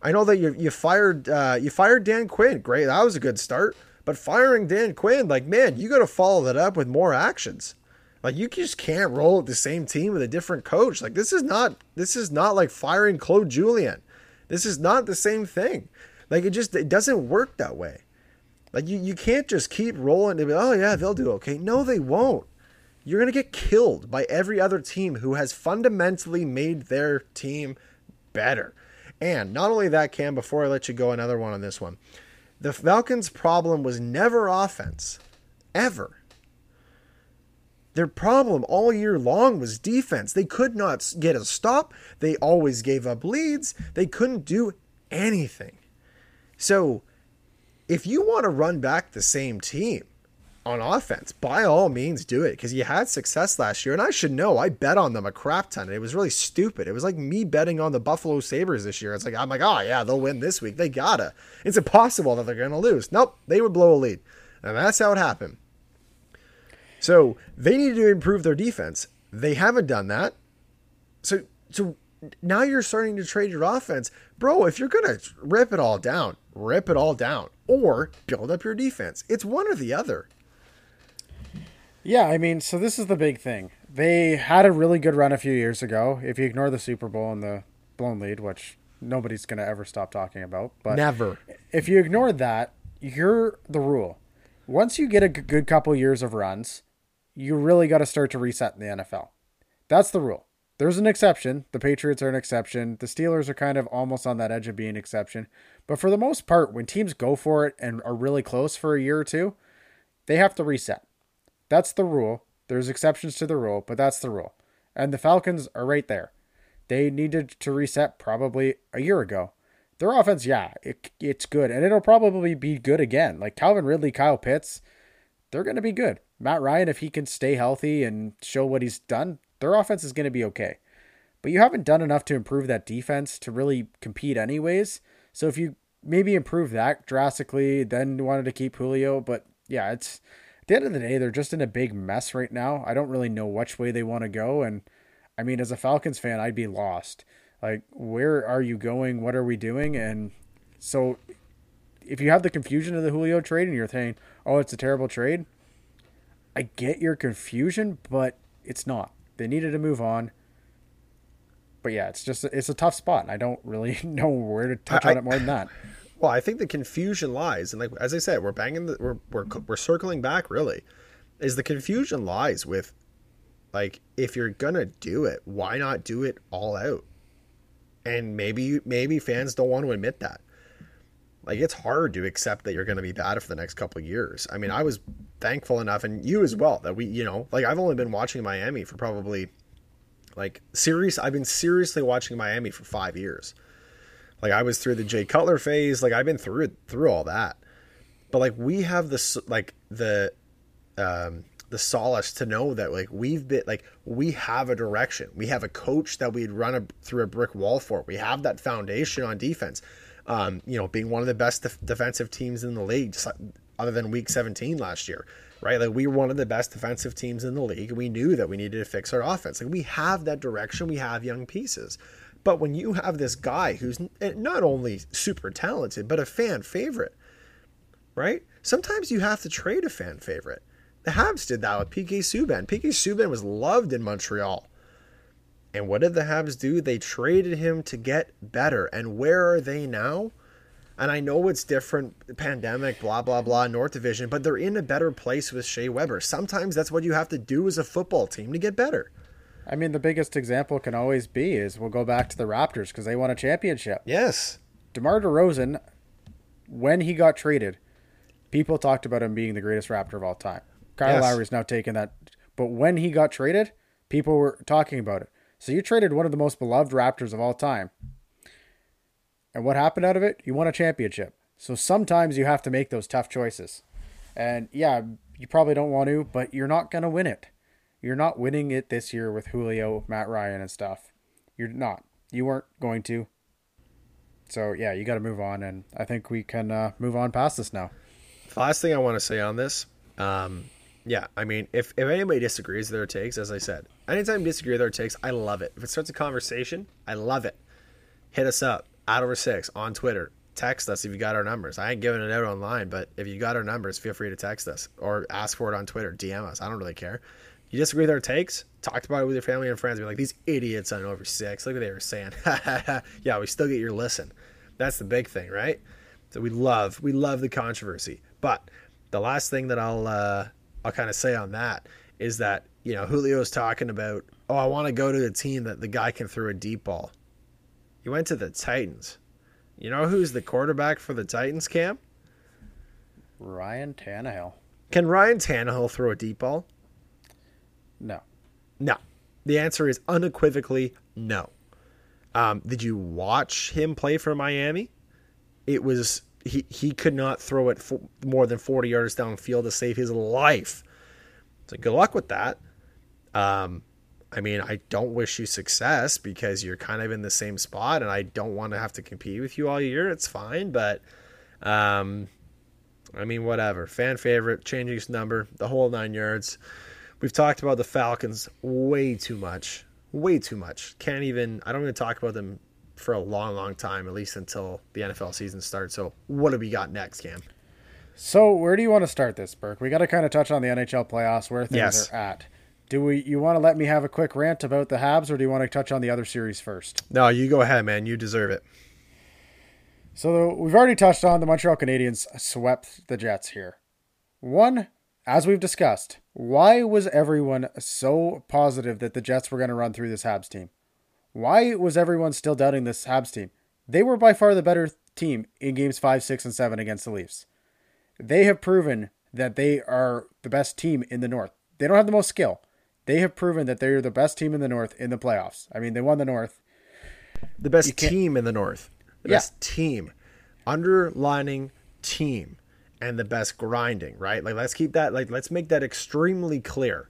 I know that you you fired uh, you fired Dan Quinn. Great, that was a good start. But firing Dan Quinn, like man, you got to follow that up with more actions. Like you just can't roll at the same team with a different coach. Like this is not this is not like firing Claude Julien. This is not the same thing. Like it just it doesn't work that way. Like you, you can't just keep rolling and be, oh yeah, they'll do okay. No, they won't. You're gonna get killed by every other team who has fundamentally made their team better. And not only that, Cam, before I let you go, another one on this one. The Falcons' problem was never offense. Ever. Their problem all year long was defense. They could not get a stop. They always gave up leads. They couldn't do anything. So, if you want to run back the same team on offense, by all means do it because you had success last year. And I should know, I bet on them a crap ton. And it was really stupid. It was like me betting on the Buffalo Sabres this year. It's like, I'm like, oh, yeah, they'll win this week. They gotta. It's impossible that they're going to lose. Nope, they would blow a lead. And that's how it happened. So they need to improve their defense. They haven't done that. So, so now you're starting to trade your offense. Bro, if you're going to rip it all down, rip it all down or build up your defense. It's one or the other. Yeah, I mean, so this is the big thing. They had a really good run a few years ago. If you ignore the Super Bowl and the blown lead, which nobody's going to ever stop talking about, but never. If you ignore that, you're the rule. Once you get a good couple years of runs, you really got to start to reset in the NFL. That's the rule. There's an exception. The Patriots are an exception. The Steelers are kind of almost on that edge of being an exception. But for the most part, when teams go for it and are really close for a year or two, they have to reset. That's the rule. There's exceptions to the rule, but that's the rule. And the Falcons are right there. They needed to reset probably a year ago. Their offense, yeah, it, it's good. And it'll probably be good again. Like Calvin Ridley, Kyle Pitts, they're going to be good. Matt Ryan, if he can stay healthy and show what he's done, their offense is going to be okay. But you haven't done enough to improve that defense to really compete, anyways. So if you maybe improve that drastically, then wanted to keep Julio, but yeah, it's at the end of the day, they're just in a big mess right now. I don't really know which way they want to go. And I mean, as a Falcons fan, I'd be lost. Like, where are you going? What are we doing? And so if you have the confusion of the Julio trade and you're saying, oh, it's a terrible trade, I get your confusion, but it's not. They needed to move on. But yeah, it's just it's a tough spot. I don't really know where to touch I, on it more than that. Well, I think the confusion lies, and like as I said, we're banging the we're we're we're circling back. Really, is the confusion lies with like if you're gonna do it, why not do it all out? And maybe maybe fans don't want to admit that like it's hard to accept that you're going to be bad for the next couple of years. I mean, I was thankful enough, and you as well, that we, you know, like I've only been watching Miami for probably like serious. I've been seriously watching Miami for five years. Like I was through the Jay Cutler phase. Like I've been through it, through all that. But like we have this, like the, um, the solace to know that like we've been like we have a direction. We have a coach that we'd run a, through a brick wall for. We have that foundation on defense um, you know, being one of the best def- defensive teams in the league, other than Week 17 last year, right? Like we were one of the best defensive teams in the league. We knew that we needed to fix our offense. Like we have that direction. We have young pieces. But when you have this guy who's eh, not only super talented, but a fan favorite, right? Sometimes you have to trade a fan favorite. The Habs did that with PK Subban. PK Subban was loved in Montreal. And what did the Habs do? They traded him to get better. And where are they now? And I know it's different, pandemic, blah, blah, blah, North Division, but they're in a better place with Shea Weber. Sometimes that's what you have to do as a football team to get better. I mean, the biggest example can always be is we'll go back to the Raptors because they won a championship. Yes. DeMar DeRozan, when he got traded, people talked about him being the greatest Raptor of all time. Kyle yes. Lowry's now taken that, but when he got traded, people were talking about it. So you traded one of the most beloved Raptors of all time. And what happened out of it? You won a championship. So sometimes you have to make those tough choices. And yeah, you probably don't want to, but you're not going to win it. You're not winning it this year with Julio, Matt Ryan, and stuff. You're not. You weren't going to. So yeah, you got to move on, and I think we can uh, move on past this now. The last thing I want to say on this, um, yeah, I mean, if if anybody disagrees with their takes, as I said, anytime you disagree with their takes, I love it. If it starts a conversation, I love it. Hit us up, out over six on Twitter. Text us if you got our numbers. I ain't giving it out online, but if you got our numbers, feel free to text us or ask for it on Twitter. DM us. I don't really care. You disagree with our takes? Talked about it with your family and friends. Be like, these idiots on over six. Look what they were saying. yeah, we still get your listen. That's the big thing, right? So we love we love the controversy. But the last thing that I'll uh, I'll kind of say on that is that you know Julio's talking about oh I want to go to the team that the guy can throw a deep ball. He went to the Titans. You know who's the quarterback for the Titans, Cam? Ryan Tannehill. Can Ryan Tannehill throw a deep ball? No. No. The answer is unequivocally no. Um, did you watch him play for Miami? It was he he could not throw it more than 40 yards downfield to save his life. So good luck with that. Um, I mean, I don't wish you success because you're kind of in the same spot, and I don't want to have to compete with you all year. It's fine, but um, I mean, whatever. Fan favorite, changing his number, the whole nine yards. We've talked about the Falcons way too much. Way too much. Can't even, I don't even talk about them for a long, long time, at least until the NFL season starts. So, what have we got next, Cam? So, where do you want to start this, Burke? We got to kind of touch on the NHL playoffs, where things yes. are at. Do we? You want to let me have a quick rant about the Habs, or do you want to touch on the other series first? No, you go ahead, man. You deserve it. So we've already touched on the Montreal Canadiens swept the Jets here. One as we've discussed, why was everyone so positive that the Jets were going to run through this Habs team? Why was everyone still doubting this Habs team? They were by far the better team in games 5, 6, and 7 against the Leafs. They have proven that they are the best team in the North. They don't have the most skill. They have proven that they're the best team in the North in the playoffs. I mean, they won the North. The best team in the North. The yeah. best team. Underlining team and the best grinding, right? Like let's keep that like let's make that extremely clear.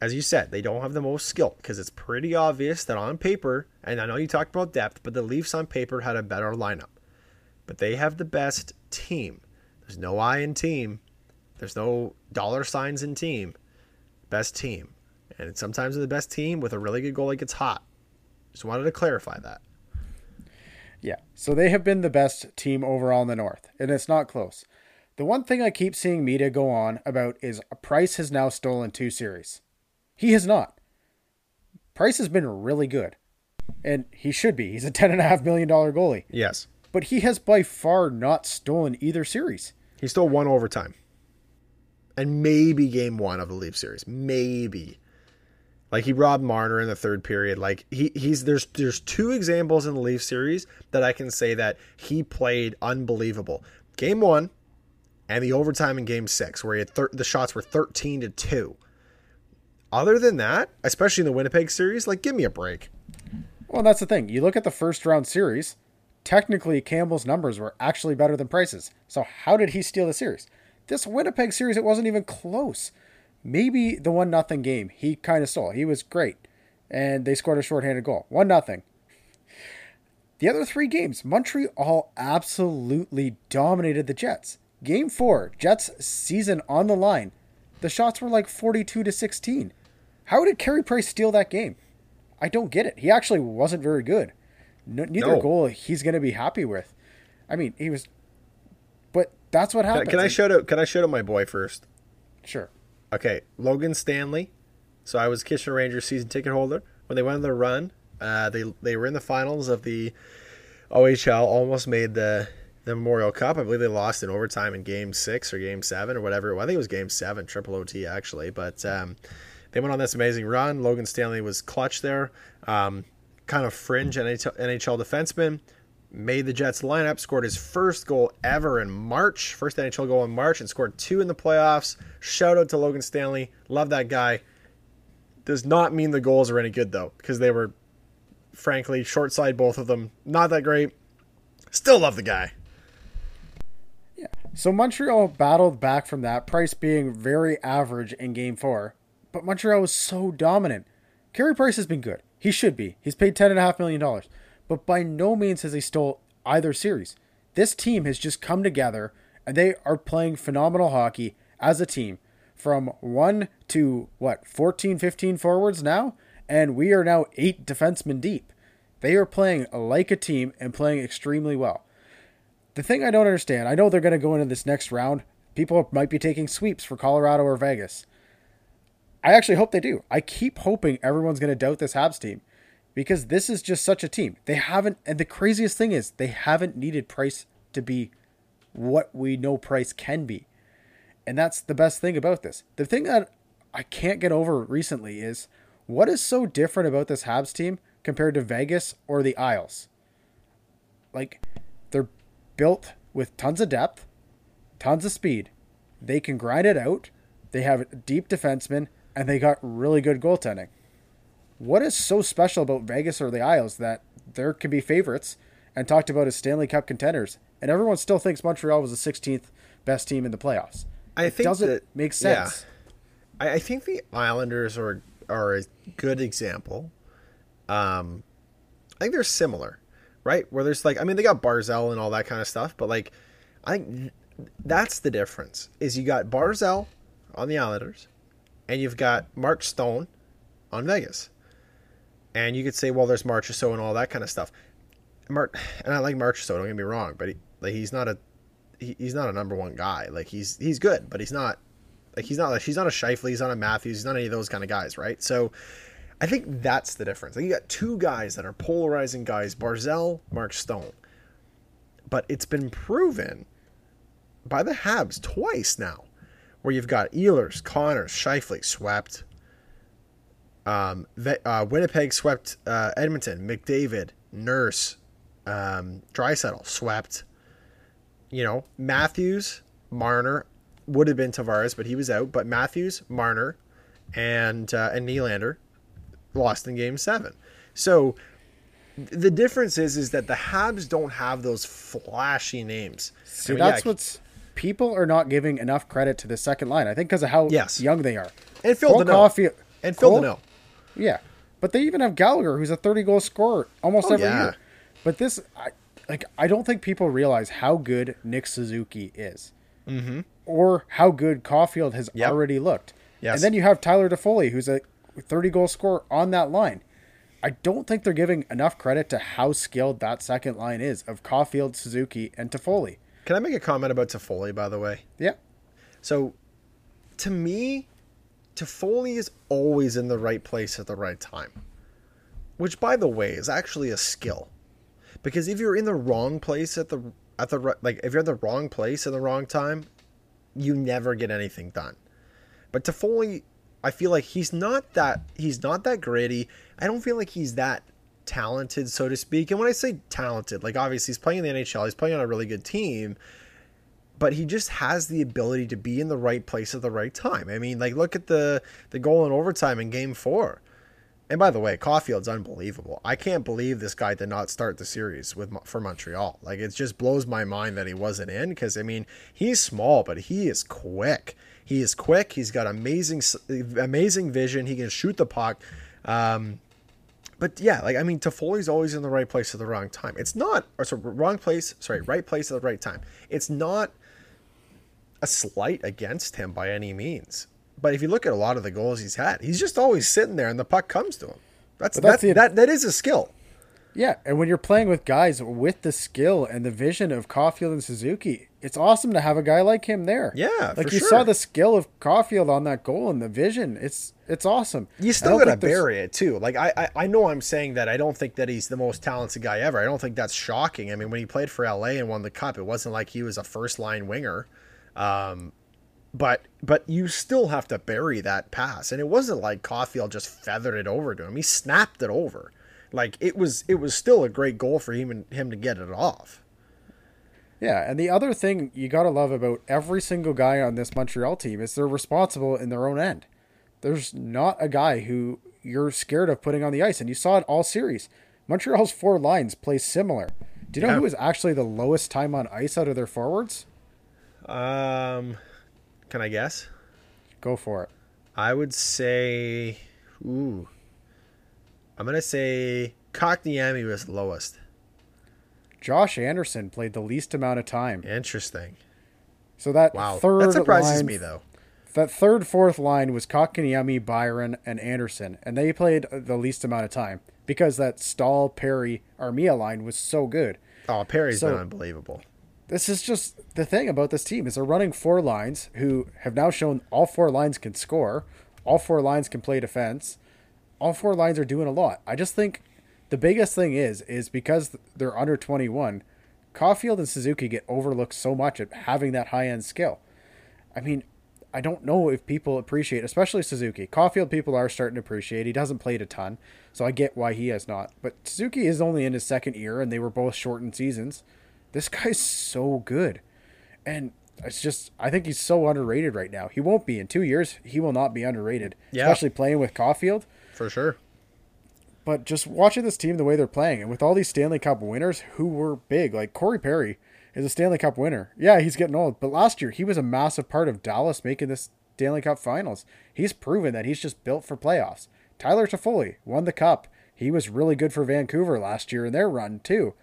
As you said, they don't have the most skill because it's pretty obvious that on paper, and I know you talked about depth, but the Leafs on paper had a better lineup. But they have the best team. There's no I in team. There's no dollar signs in team. Best team. And sometimes the best team with a really good goalie gets hot. Just wanted to clarify that. Yeah. So they have been the best team overall in the North, and it's not close. The one thing I keep seeing media go on about is Price has now stolen two series. He has not. Price has been really good. And he should be. He's a $10.5 million goalie. Yes. But he has by far not stolen either series. He stole one overtime. And maybe game one of the Leaf series. Maybe. Like he robbed Marner in the third period. Like he he's there's there's two examples in the Leaf series that I can say that he played unbelievable. Game one, and the overtime in game six, where he had thir- the shots were 13 to 2. Other than that, especially in the Winnipeg series, like, give me a break. Well, that's the thing. You look at the first round series, technically, Campbell's numbers were actually better than Price's. So, how did he steal the series? This Winnipeg series, it wasn't even close. Maybe the 1 nothing game, he kind of stole. He was great. And they scored a shorthanded goal. 1 nothing. The other three games, Montreal absolutely dominated the Jets. Game four, Jets season on the line. The shots were like 42 to 16. How did Carey Price steal that game? I don't get it. He actually wasn't very good. No, neither no. goal he's going to be happy with. I mean, he was, but that's what happened. Can, can I shout out? Can I shout out my boy first? Sure. Okay, Logan Stanley. So I was Kitchener Rangers season ticket holder when they went on their run. Uh, they they were in the finals of the OHL, almost made the the Memorial Cup. I believe they lost in overtime in Game Six or Game Seven or whatever. Well, I think it was Game Seven, triple OT actually. But um, they went on this amazing run. Logan Stanley was clutch there, um, kind of fringe NHL, NHL defenseman. made the Jets lineup, scored his first goal ever in March, first NHL goal in March, and scored two in the playoffs. Shout out to Logan Stanley. Love that guy. Does not mean the goals are any good, though, because they were, frankly, short side, both of them. Not that great. Still love the guy. So Montreal battled back from that, Price being very average in game four. But Montreal was so dominant. Carey Price has been good. He should be. He's paid $10.5 million but by no means has he stole either series. This team has just come together and they are playing phenomenal hockey as a team from 1 to what 14 15 forwards now and we are now 8 defensemen deep. They are playing like a team and playing extremely well. The thing I don't understand, I know they're going to go into this next round. People might be taking sweeps for Colorado or Vegas. I actually hope they do. I keep hoping everyone's going to doubt this Habs team because this is just such a team. They haven't, and the craziest thing is they haven't needed Price to be what we know Price can be. And that's the best thing about this. The thing that I can't get over recently is what is so different about this Habs team compared to Vegas or the Isles? Like, built with tons of depth, tons of speed. They can grind it out. They have deep defensemen, and they got really good goaltending what is so special about Vegas or the Isles that there can be favorites and talked about as Stanley Cup contenders, and everyone still thinks Montreal was the 16th best team in the playoffs. I think doesn't that, make sense. Yeah. I, I think the Islanders are are a good example. Um, I think they're similar, right? Where there's like, I mean, they got Barzal and all that kind of stuff, but like, I think that's the difference. Is you got Barzal on the Islanders, and you've got Mark Stone on Vegas. And you could say, well, there's Marchessault and all that kind of stuff. Mark, and I like Marchessault. Don't get me wrong, but he, like he's not a he, he's not a number one guy. Like he's he's good, but he's not like he's not like he's not a Scheifele, he's not a Matthews, he's not any of those kind of guys, right? So I think that's the difference. Like you got two guys that are polarizing guys, Barzal, Mark Stone. But it's been proven by the Habs twice now, where you've got Ehlers, Connors, Scheifele swept, um, uh, Winnipeg swept uh, Edmonton. McDavid, Nurse, um, Draisaitl swept. You know, Matthews, Marner would have been Tavares, but he was out. But Matthews, Marner, and uh, and Nylander lost in Game Seven. So the difference is is that the Habs don't have those flashy names. So I mean, that's yeah, what's people are not giving enough credit to the second line. I think because of how yes. young they are. And Phil Cole Caulfield, and Phil Cole, yeah, but they even have Gallagher, who's a thirty goal scorer almost oh, every yeah. year. But this, I, like, I don't think people realize how good Nick Suzuki is, mm-hmm. or how good Caulfield has yep. already looked. Yes. And then you have Tyler Toffoli, who's a thirty goal scorer on that line. I don't think they're giving enough credit to how skilled that second line is of Caulfield, Suzuki, and Toffoli. Can I make a comment about Toffoli, by the way? Yeah. So, to me, Toffoli is always in the right place at the right time. Which, by the way, is actually a skill. Because if you're in the wrong place at the at the like if you're in the wrong place at the wrong time, you never get anything done. But Toffoli, I feel like he's not that he's not that gritty. I don't feel like he's that talented, so to speak. And when I say talented, like obviously he's playing in the NHL, he's playing on a really good team, but he just has the ability to be in the right place at the right time. I mean, like look at the the goal in overtime in Game Four. And by the way, Caulfield's unbelievable. I can't believe this guy did not start the series with for Montreal. Like it just blows my mind that he wasn't in because I mean he's small, but he is quick. He is quick. He's got amazing amazing vision. He can shoot the puck. Um, but yeah, like I mean, Toffoli's always in the right place at the wrong time. It's not, or sorry, wrong place. Sorry, right place at the right time. It's not a slight against him by any means. But if you look at a lot of the goals he's had, he's just always sitting there and the puck comes to him. That's, that's that, the, that that is a skill. Yeah, and when you're playing with guys with the skill and the vision of Caulfield and Suzuki, it's awesome to have a guy like him there. Yeah, like you sure. saw the skill of Caulfield on that goal and the vision. It's it's awesome. You still gotta bury it too. Like I, I I know I'm saying that I don't think that he's the most talented guy ever. I don't think that's shocking. I mean, when he played for LA and won the cup, it wasn't like he was a first line winger. Um, but but you still have to bury that pass, and it wasn't like Caulfield just feathered it over to him. He snapped it over. like it was it was still a great goal for him and him to get it off. Yeah, and the other thing you got to love about every single guy on this Montreal team is they're responsible in their own end. There's not a guy who you're scared of putting on the ice, and you saw it all series. Montreal's four lines play similar. Do you know yeah. who was actually the lowest time on ice out of their forwards? Um, can I guess? Go for it. I would say, ooh, I'm gonna say Kotkaniemi was lowest. Josh Anderson played the least amount of time. Interesting. So that wow. third that surprises line, me though. That third, fourth line was Kotkaniemi, Byron, and Anderson, and they played the least amount of time because that Staal, Perry, Armia line was so good. Oh, Perry's so, been unbelievable. This is just the thing about this team is they're running four lines who have now shown all four lines can score, all four lines can play defense, all four lines are doing a lot. I just think the biggest thing is is because they're under 21, Caufield and Suzuki get overlooked so much at having that high end skill. I mean, I don't know if people appreciate, especially Suzuki. Caufield people are starting to appreciate. He doesn't play it a ton, so I get why he has not. But Suzuki is only in his second year, and they were both shortened seasons. This guy's so good, and it's just I think he's so underrated right now. He won't be in two years. He will not be underrated, yeah. especially playing with Caufield for sure. But just watching this team the way they're playing, and with all these Stanley Cup winners who were big, like Corey Perry is a Stanley Cup winner. Yeah, he's getting old, but last year he was a massive part of Dallas making this Stanley Cup Finals. He's proven that he's just built for playoffs. Tyler Toffoli won the cup. He was really good for Vancouver last year in their run too.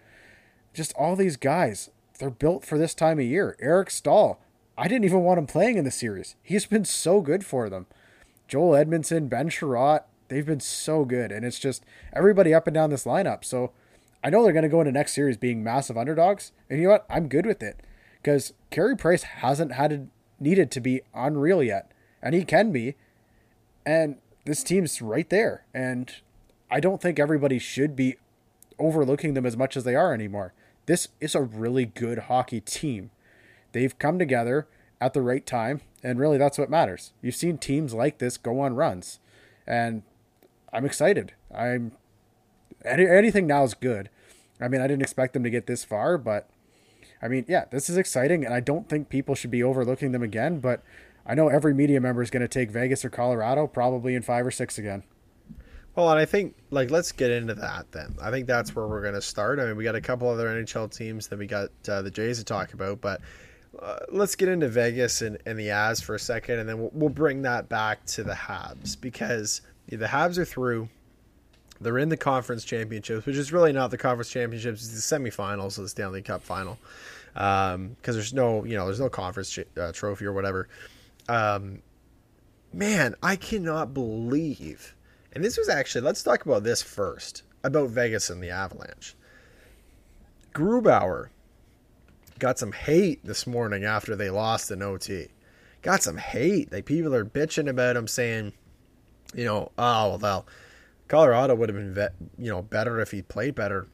Just all these guys, they're built for this time of year. Eric Staal, I didn't even want him playing in the series. He's been so good for them. Joel Edmondson, Ben Chiarot, they've been so good, and it's just everybody up and down this lineup. So I know they're going to go into next series being massive underdogs, and you know what? I'm good with it because Carey Price hasn't had it needed to be unreal yet, and he can be, and this team's right there, and I don't think everybody should be overlooking them as much as they are anymore. This is a really good hockey team. They've come together at the right time, and really that's what matters. You've seen teams like this go on runs, and I'm excited. I'm any, anything now is good. I mean, I didn't expect them to get this far, but I mean, yeah, this is exciting, and I don't think people should be overlooking them again. But I know every media member is going to take Vegas or Colorado probably in five or six again. Well, and I think like let's get into that then. I think that's where we're going to start. I mean, we got a couple other NHL teams that we got uh, the Jays to talk about, but uh, let's get into Vegas and, and the Avs for a second, and then we'll, we'll bring that back to the Habs because the Habs are through. They're in the conference championships, which is really not the conference championships; it's the semifinals of the Stanley Cup final. Because um, there's no, you know, there's no conference uh, trophy or whatever. Um, man, I cannot believe. And this was actually, let's talk about this first about Vegas and the Avalanche. Grubauer got some hate this morning after they lost in OT. Got some hate. Like people are bitching about him, saying you know, oh well, Colorado would have been, vet, you know, better if he played better.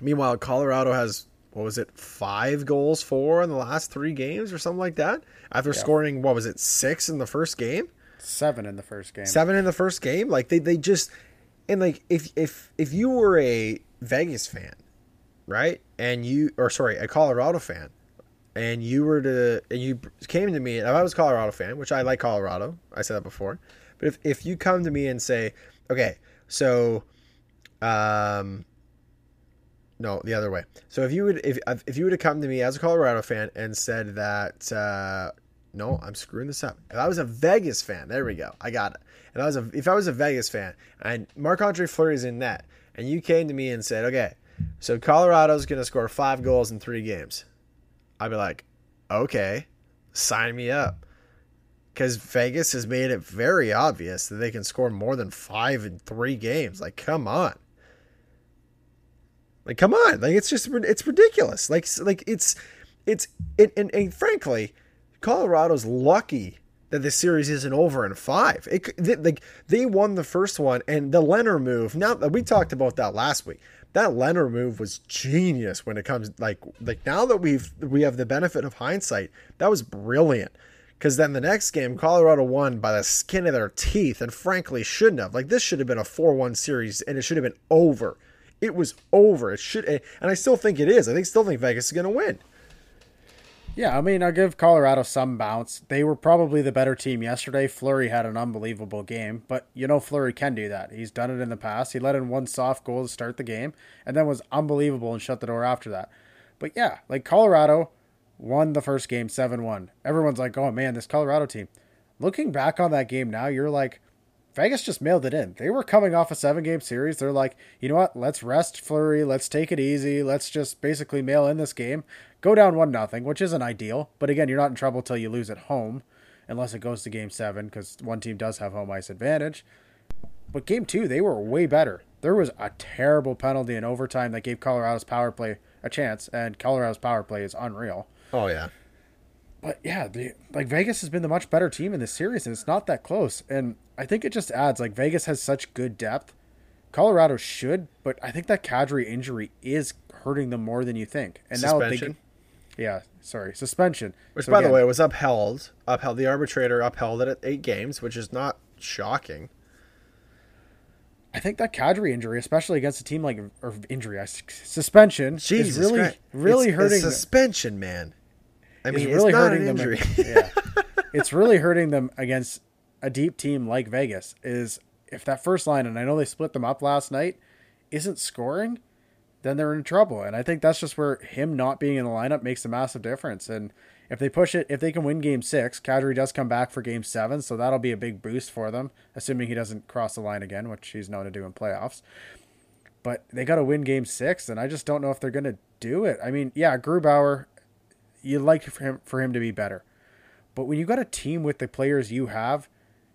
Meanwhile, Colorado has what was it, five goals for in the last three games or something like that. After yeah. scoring what was it, six in the first game, seven in the first game, seven in the first game. Like they they just and like if if if you were a Vegas fan, right, and you or sorry, a Colorado fan, and you were to and you came to me, and I was a Colorado fan, which I like Colorado. I said that before. But if, if you come to me and say, okay, so, um, no, the other way. So if you would if if you would have come to me as a Colorado fan and said that uh, no, I'm screwing this up. If I was a Vegas fan, there we go, I got it. And I was a if I was a Vegas fan and Marc Andre Fleury's in net, and you came to me and said, okay, so Colorado's gonna score five goals in three games, I'd be like, okay, sign me up because Vegas has made it very obvious that they can score more than five in three games. Like, come on. Like, come on. Like, it's just, it's ridiculous. Like, like it's, it's, it, and, and frankly, Colorado's lucky that the series isn't over in five. It, they, like, they won the first one, and the Lehner move. Now that we talked about that last week. That Lehner move was genius when it comes like like now that we've we have the benefit of hindsight. That was brilliant Because then the next game, Colorado won by the skin of their teeth and frankly shouldn't have. Like, this should have been a 4 1 series and it should have been over. It was over. It should, and I still think it is. I think still think Vegas is going to win. Yeah, I mean, I'll give Colorado some bounce. They were probably the better team yesterday. Fleury had an unbelievable game, but you know Fleury can do that. He's done it in the past. He let in one soft goal to start the game, and then was unbelievable and shut the door after that. But yeah, like Colorado won the first game 7 1. Everyone's like, oh man, this Colorado team. Looking back on that game now, you're like, Vegas just mailed it in. They were coming off a seven game series. They're like, you know what? Let's rest Fleury. Let's take it easy. Let's just basically mail in this game. Go down one nothing, which isn't ideal. But again, you're not in trouble till you lose at home, unless it goes to game seven, because one team does have home ice advantage. But game two, they were way better. There was a terrible penalty in overtime that gave Colorado's power play a chance, and Colorado's power play is unreal. Oh yeah. But yeah, the, like Vegas has been the much better team in this series, and it's not that close. And I think it just adds like Vegas has such good depth. Colorado should, but I think that Kadri injury is hurting them more than you think. And suspension. now they, yeah, sorry, suspension. Which, so by again, the way, was upheld. Upheld. The arbitrator upheld it at eight games, which is not shocking. I think that Kadri injury, especially against a team like or injury, suspension, Jesus is really Christ. really it's, hurting. suspension, man. I mean, it's really hurting them. yeah, it's really hurting them against a deep team like Vegas. Is if that first line, and I know they split them up last night, isn't scoring, then they're in trouble. And I think that's just where him not being in the lineup makes a massive difference. And if they push it, if they can win game six, Kadri does come back for game seven, so that'll be a big boost for them, assuming he doesn't cross the line again, which he's known to do in playoffs. But they got to win game six, and I just don't know if they're going to do it. I mean, yeah, Grubauer, you'd like for him, for him to be better. But when you've got a team with the players you have,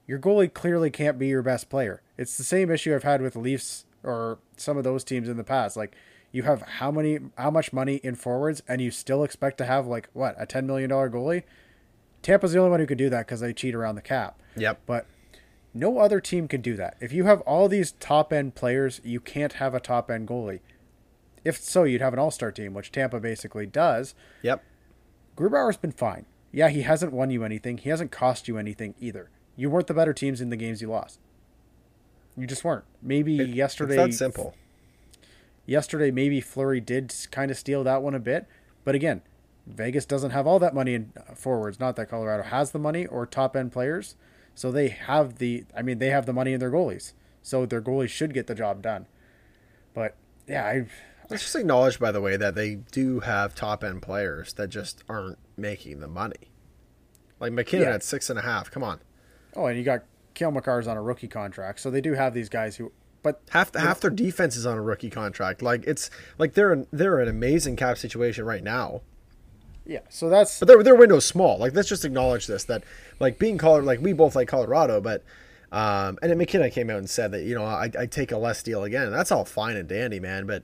your goalie clearly can't be your best player. It's the same issue I've had with Leafs or some of those teams in the past. Like, you have how many how much money in forwards and you still expect to have like what a 10 million dollar goalie? Tampa's the only one who could do that because they cheat around the cap. Yep. But no other team can do that. If you have all these top end players you can't have a top end goalie. If so you'd have an all-star team which tampa basically does. Yep grubauer's been fine yeah he hasn't won you anything he hasn't cost you anything either you weren't the better teams in the games you lost you just weren't maybe it, yesterday it's that simple Yesterday, maybe Fleury did kind of steal that one a bit, but again, Vegas doesn't have all that money in uh, forwards. Not that Colorado has the money or top end players, so they have the. I mean, they have the money in their goalies, so their goalies should get the job done. But yeah, I. Let's just acknowledge, by the way, that they do have top end players that just aren't making the money. Like MacKinnon yeah. at six and a half. Come on. Oh, and you got Cale Makar's on a rookie contract, so they do have these guys who but half the, half their defense is on a rookie contract. Like it's like they're in, they're in an amazing cap situation right now. Yeah, so that's but their their window's small. Like let's just acknowledge this that like being Colorado, like we both like Colorado, but um, and then MacKinnon came out and said that you know I I take a less deal again. That's all fine and dandy, man. But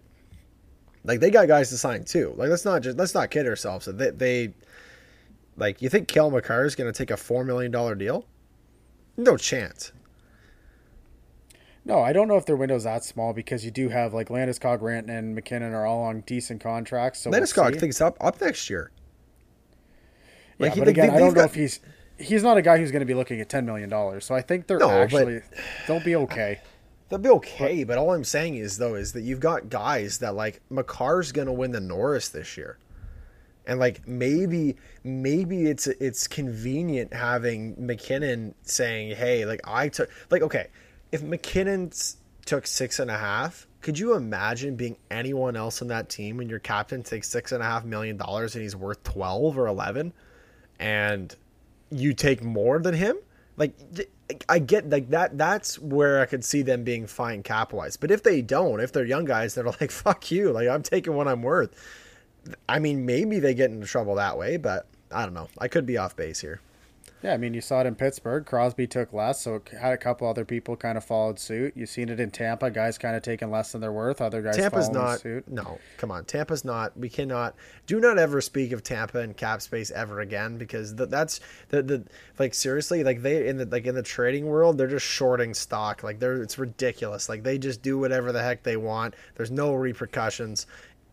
like they got guys to sign too. Like let's not just let's not kid ourselves. They they like you think Cale Makar is going to take a four million dollar deal? No chance. No, I don't know if their window's that small because you do have like Landeskog, Rantanen, and MacKinnon are all on decent contracts. So Landeskog we'll thinks up up next year. Like, yeah, he, but again, they, I don't got... know if he's he's not a guy who's going to be looking at ten million dollars. So I think they're no, actually but... they'll be okay. They'll be okay, but, but all I'm saying is though is that you've got guys that like going to win the Norris this year and like maybe maybe it's it's convenient having MacKinnon saying, "Hey, like I took like okay, if MacKinnon took six and a half, could you imagine being anyone else on that team when your captain takes six and a half million dollars and he's worth twelve or eleven, and you take more than him? Like I get like that. That's where I could see them being fine cap wise. But if they don't, if they're young guys that are like fuck you, like I'm taking what I'm worth. I mean, maybe they get into trouble that way, but I don't know. I could be off base here. Yeah, I mean, you saw it in Pittsburgh. Crosby took less, so had a couple other people kind of followed suit. You've seen it in Tampa. Guys kind of taking less than they're worth. Other guys Tampa's not. Suit. No, come on. Tampa's not. We cannot. Do not ever speak of Tampa and cap space ever again because the, that's the the like seriously like they in the like in the trading world they're just shorting stock. Like they're it's ridiculous. Like they just do whatever the heck they want. There's no repercussions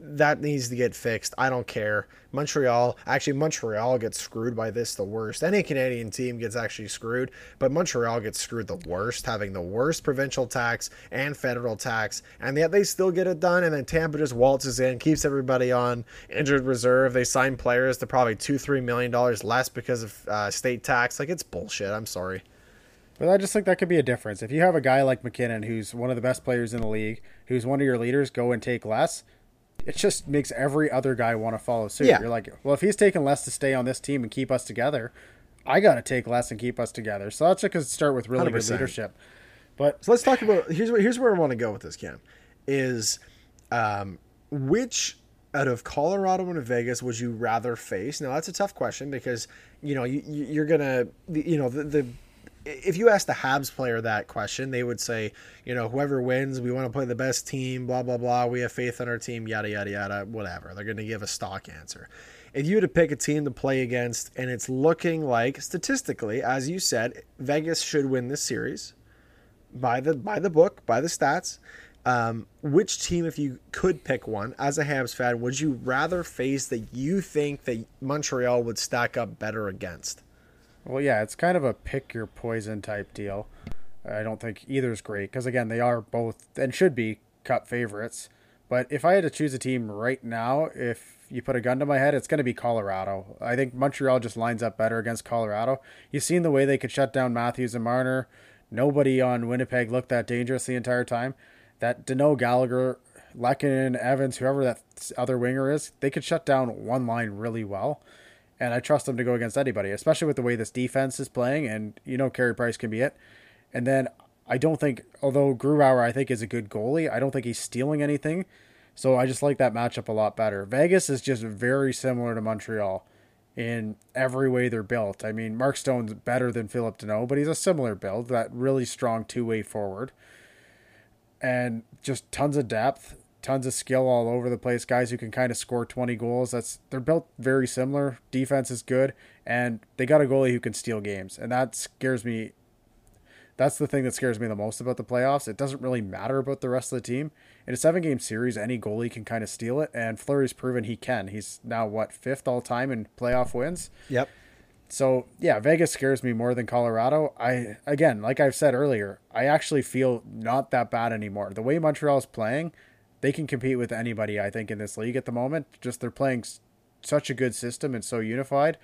that needs to get fixed. I don't care. Montreal, actually, Montreal gets screwed by this the worst. Any Canadian team gets actually screwed, but Montreal gets screwed the worst, having the worst provincial tax and federal tax, and yet they still get it done. And then Tampa just waltzes in, keeps everybody on injured reserve. They sign players to probably two, three million dollars less because of uh, state tax. Like it's bullshit. I'm sorry. But I just think that could be a difference. If you have a guy like MacKinnon, who's one of the best players in the league, who's one of your leaders, go and take less it just makes every other guy want to follow suit. Yeah. You're like, well, if he's taking less to stay on this team and keep us together, I got to take less and keep us together. So that's just start with really 100%. good leadership. But so let's talk about here's where here's where I want to go with this, Cam, is um, which out of Colorado and Vegas would you rather face? Now that's a tough question because you know you, you're gonna you know the, the if you ask the Habs player that question, they would say, you know, whoever wins, we want to play the best team, blah, blah, blah. We have faith in our team, yada, yada, yada, whatever. They're going to give a stock answer. If you were to pick a team to play against and it's looking like, statistically, as you said, Vegas should win this series by the, by the book, by the stats. Um, which team, if you could pick one as a Habs fan, would you rather face that you think that Montreal would stack up better against? Well, yeah, it's kind of a pick your poison type deal. I don't think either is great because again, they are both and should be cup favorites. But if I had to choose a team right now, if you put a gun to my head, it's going to be Colorado. I think Montreal just lines up better against Colorado. You've seen the way they could shut down Matthews and Marner. Nobody on Winnipeg looked that dangerous the entire time. That Danault Gallagher, Lehkonen, Evans, whoever that other winger is, they could shut down one line really well and I trust them to go against anybody, especially with the way this defense is playing. And you know, Carey Price can be it. And then I don't think, although Grubauer I think is a good goalie, I don't think he's stealing anything. So I just like that matchup a lot better. Vegas is just very similar to Montreal in every way they're built. I mean, Mark Stone's better than Phillip Danault, but he's a similar build, that really strong two way forward. And just tons of depth tons of skill all over the place. Guys who can kind of score 20 goals. That's they're built very similar. Defense is good, and they got a goalie who can steal games, and that scares me. That's the thing that scares me the most about the playoffs. It doesn't really matter about the rest of the team. In a seven game series, any goalie can kind of steal it, and Fleury's proven he can. He's now what fifth all time in playoff wins. Yep. So yeah, Vegas scares me more than Colorado. I again, like I've said earlier, I actually feel not that bad anymore. The way Montreal's playing, they can compete with anybody, I think, in this league at the moment. Just they're playing such a good system and so unified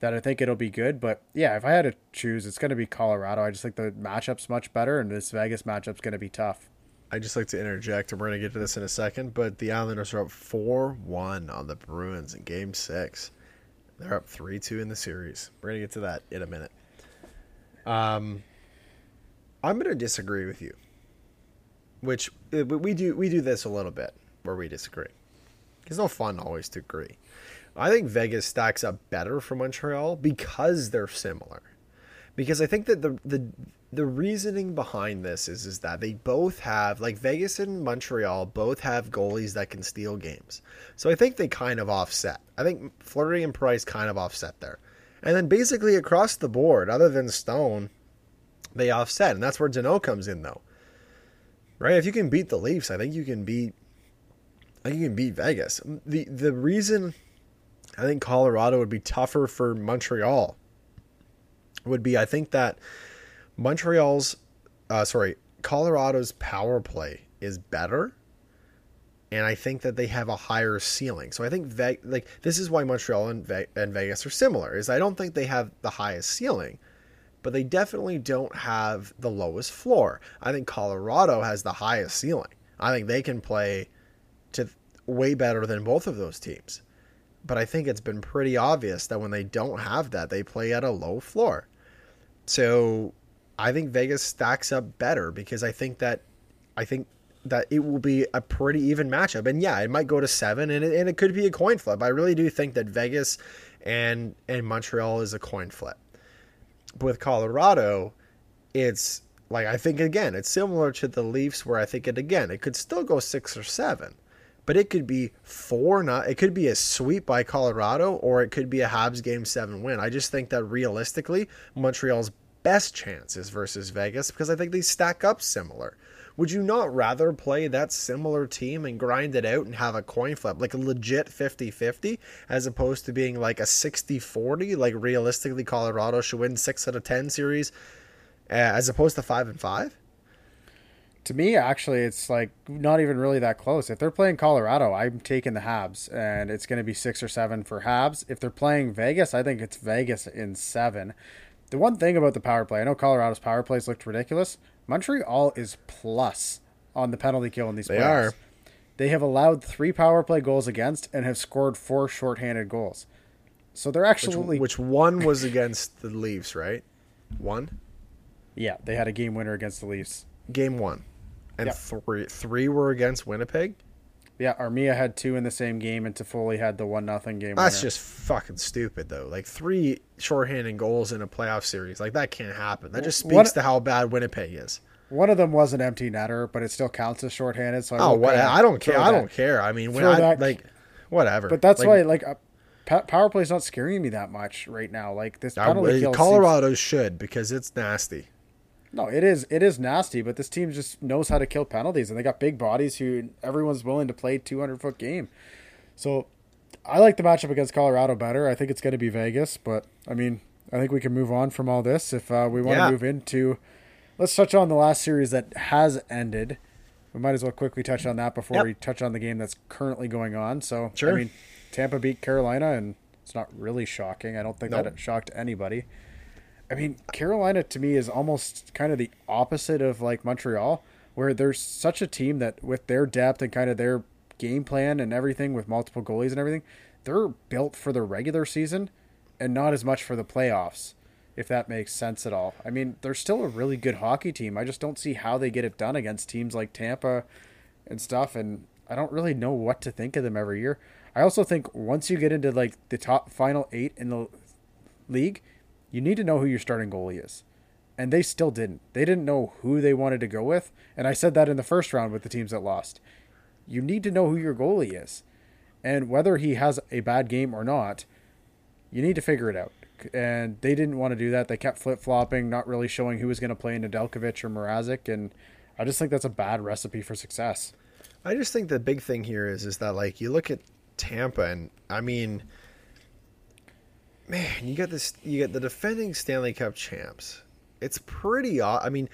that I think it'll be good. But yeah, if I had to choose, it's going to be Colorado. I just think the matchup's much better, and this Vegas matchup's going to be tough. I just like to interject, and we're going to get to this in a second. But the Islanders are up four one on the Bruins in Game Six. They're up three two in the series. We're going to get to that in a minute. Um, I'm going to disagree with you which uh, we do we do this a little bit where we disagree. It's no fun always to agree. I think Vegas stacks up better for Montreal because they're similar. Because I think that the the the reasoning behind this is is that they both have like Vegas and Montreal both have goalies that can steal games. So I think they kind of offset. I think Fleury and Price kind of offset there. And then basically across the board, other than Stone, they offset. And that's where Danault comes in though right? If you can beat the Leafs, I think you can beat. I think you can beat Vegas. the The reason I think Colorado would be tougher for Montreal would be I think that Montreal's, uh, sorry, Colorado's power play is better, and I think that they have a higher ceiling. So I think Ve- like this is why Montreal and, Ve- and Vegas are similar. Is I don't think they have the highest ceiling but they definitely don't have the lowest floor. I think Colorado has the highest ceiling. I think they can play to way better than both of those teams. But I think it's been pretty obvious that when they don't have that, they play at a low floor. So I think Vegas stacks up better because I think that I think that it will be a pretty even matchup. And yeah, it might go to seven, and it, and it could be a coin flip. I really do think that Vegas and and Montreal is a coin flip with Colorado, it's like I think again, it's similar to the Leafs where I think it again, it could still go six or seven. But it could be four not it could be a sweep by Colorado or it could be a Habs game seven win. I just think that realistically, Montreal's best chance is versus Vegas because I think they stack up similar. Would you not rather play that similar team and grind it out and have a coin flip, like a legit 50-50 as opposed to being like a 60-40, like realistically Colorado should win 6 out of 10 series uh, as opposed to 5 and 5? To me, actually, it's like not even really that close. If they're playing Colorado, I'm taking the Habs, and it's going to be six or seven for Habs. If they're playing Vegas, I think it's Vegas in seven. The one thing about the power play, I know Colorado's power plays looked ridiculous. Montreal is plus on the penalty kill in these they playoffs. Are. They have allowed three power play goals against and have scored four shorthanded goals. So they're actually which, which one was against the Leafs, right? One. Yeah, they had a game winner against the Leafs. Game one and yep. three three were against Winnipeg. Yeah, Armia had two in the same game, and Toffoli had the one nothing game. That's winner. just fucking stupid, though. Like three shorthanded goals in a playoff series, like that can't happen. That just speaks one, to how bad Winnipeg is. One of them was an empty netter, but it still counts as shorthanded. So I oh, what? I don't care. I don't care. I mean, when I that, like, whatever. But that's like, why, like, uh, power play is not scaring me that much right now. Like this penalty kill. Colorado seems... should because it's nasty. No, it is it is nasty, but this team just knows how to kill penalties, and they got big bodies who everyone's willing to play 200 foot game. So I like the matchup against Colorado better. I think it's going to be Vegas, but I mean, I think we can move on from all this if uh, we want to yeah. move into. Let's touch on the last series that has ended. We might as well quickly touch on that before yep. we touch on the game that's currently going on. So, sure. I mean, Tampa beat Carolina, and it's not really shocking. I don't think nope. that it shocked anybody. I mean, Carolina to me is almost kind of the opposite of like Montreal, where there's such a team that with their depth and kind of their game plan and everything with multiple goalies and everything, they're built for the regular season and not as much for the playoffs, if that makes sense at all. I mean, they're still a really good hockey team. I just don't see how they get it done against teams like Tampa and stuff, and I don't really know what to think of them every year. I also think once you get into like the top final eight in the league, you need to know who your starting goalie is. And they still didn't. They didn't know who they wanted to go with. And I said that in the first round with the teams that lost. You need to know who your goalie is. And whether he has a bad game or not, you need to figure it out. And they didn't want to do that. They kept flip flopping, not really showing who was going to play Nedeljkovic or Mrazek. And I just think that's a bad recipe for success. I just think the big thing here is is that like you look at Tampa and I mean man, you got this. You get the defending Stanley Cup champs. It's pretty. I mean,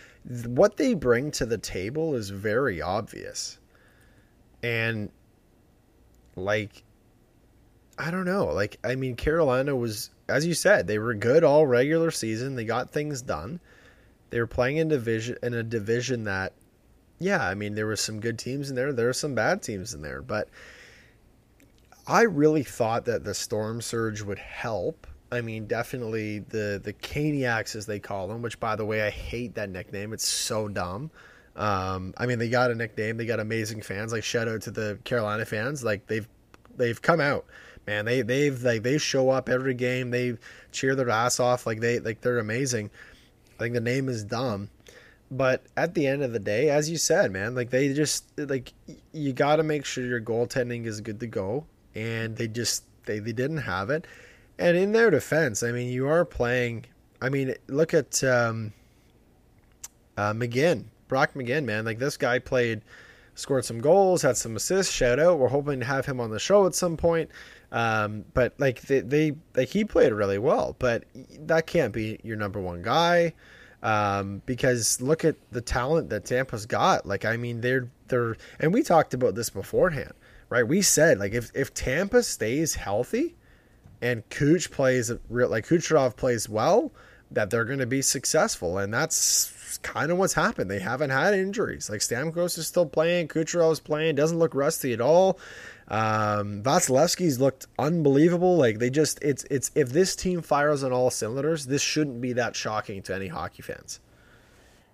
what they bring to the table is very obvious, and like, I don't know. Like, I mean, Carolina was, as you said, they were good all regular season. They got things done. They were playing in division in a division that, yeah, I mean, there were some good teams in there. There were some bad teams in there, but I really thought that the storm surge would help. I mean, definitely the the Caniacs as they call them, which by the way, I hate that nickname. It's so dumb. Um, I mean, they got a nickname. They got amazing fans. Like shout out to the Carolina fans. Like they've they've come out, man. They they've like they show up every game. They cheer their ass off. Like they like they're amazing. I think the name is dumb, but at the end of the day, as you said, man, like they just like you got to make sure your goaltending is good to go and they just they, they didn't have it. And in their defense, I mean, you are playing. I mean, look at um, uh, McGinn, Brock McGinn, man. Like this guy played, scored some goals, had some assists. Shout out. We're hoping to have him on the show at some point. Um, but like they, they, like he played really well. But that can't be your number one guy. Um, because look at the talent that Tampa's got. Like, I mean, they're they're, and we talked about this beforehand right? We said like if if Tampa stays healthy and Cooch plays real like Kucherov plays well, that they're going to be successful, and that's kind of what's happened. They haven't had injuries. Like Stamkos is still playing, Kucherov's playing, doesn't look rusty at all. Um, Vasilevskiy's looked unbelievable. Like they just it's it's if this team fires on all cylinders, this shouldn't be that shocking to any hockey fans.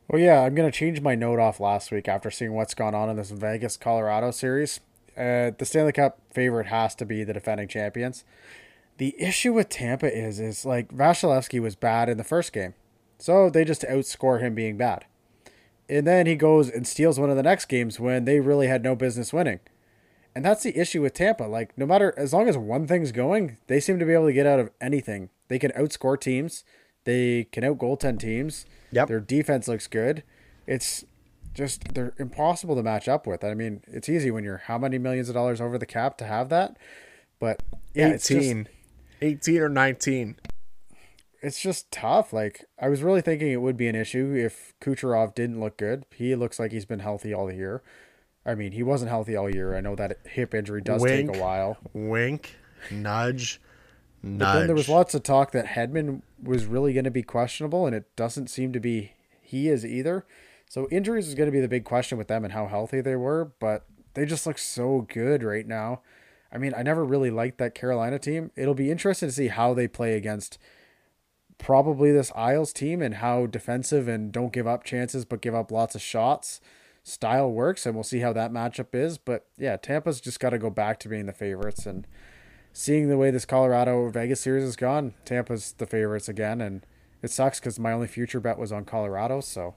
Well, yeah, I'm gonna change my note off last week after seeing what's gone on in this Vegas Colorado series uh, the Stanley Cup favorite has to be the defending champions. The issue with Tampa is is like Vasilevskiy was bad in the first game, so they just outscore him being bad, and then he goes and steals one of the next games when they really had no business winning, and that's the issue with Tampa. Like no matter as long as one thing's going, they seem to be able to get out of anything. They can outscore teams, they can out goaltend teams. Yep. Their defense looks good. It's just they're impossible to match up with. I mean, it's easy when you're how many millions of dollars over the cap to have that, but yeah, 18. Just, 18 or 19. It's just tough. Like I was really thinking it would be an issue if Kucherov didn't look good. He looks like he's been healthy all year. I mean, he wasn't healthy all year. I know that hip injury does wink, take a while. Wink, nudge, nudge. But then there was lots of talk that Hedman was really going to be questionable, and it doesn't seem to be he is either. So injuries is going to be the big question with them and how healthy they were, but they just look so good right now. I mean, I never really liked that Carolina team. It'll be interesting to see how they play against probably this Isles team and how defensive and don't give up chances but give up lots of shots style works and we'll see how that matchup is. But yeah, Tampa's just got to go back to being the favorites and seeing the way this Colorado Vegas series has gone, Tampa's the favorites again and it sucks cuz my only future bet was on Colorado, so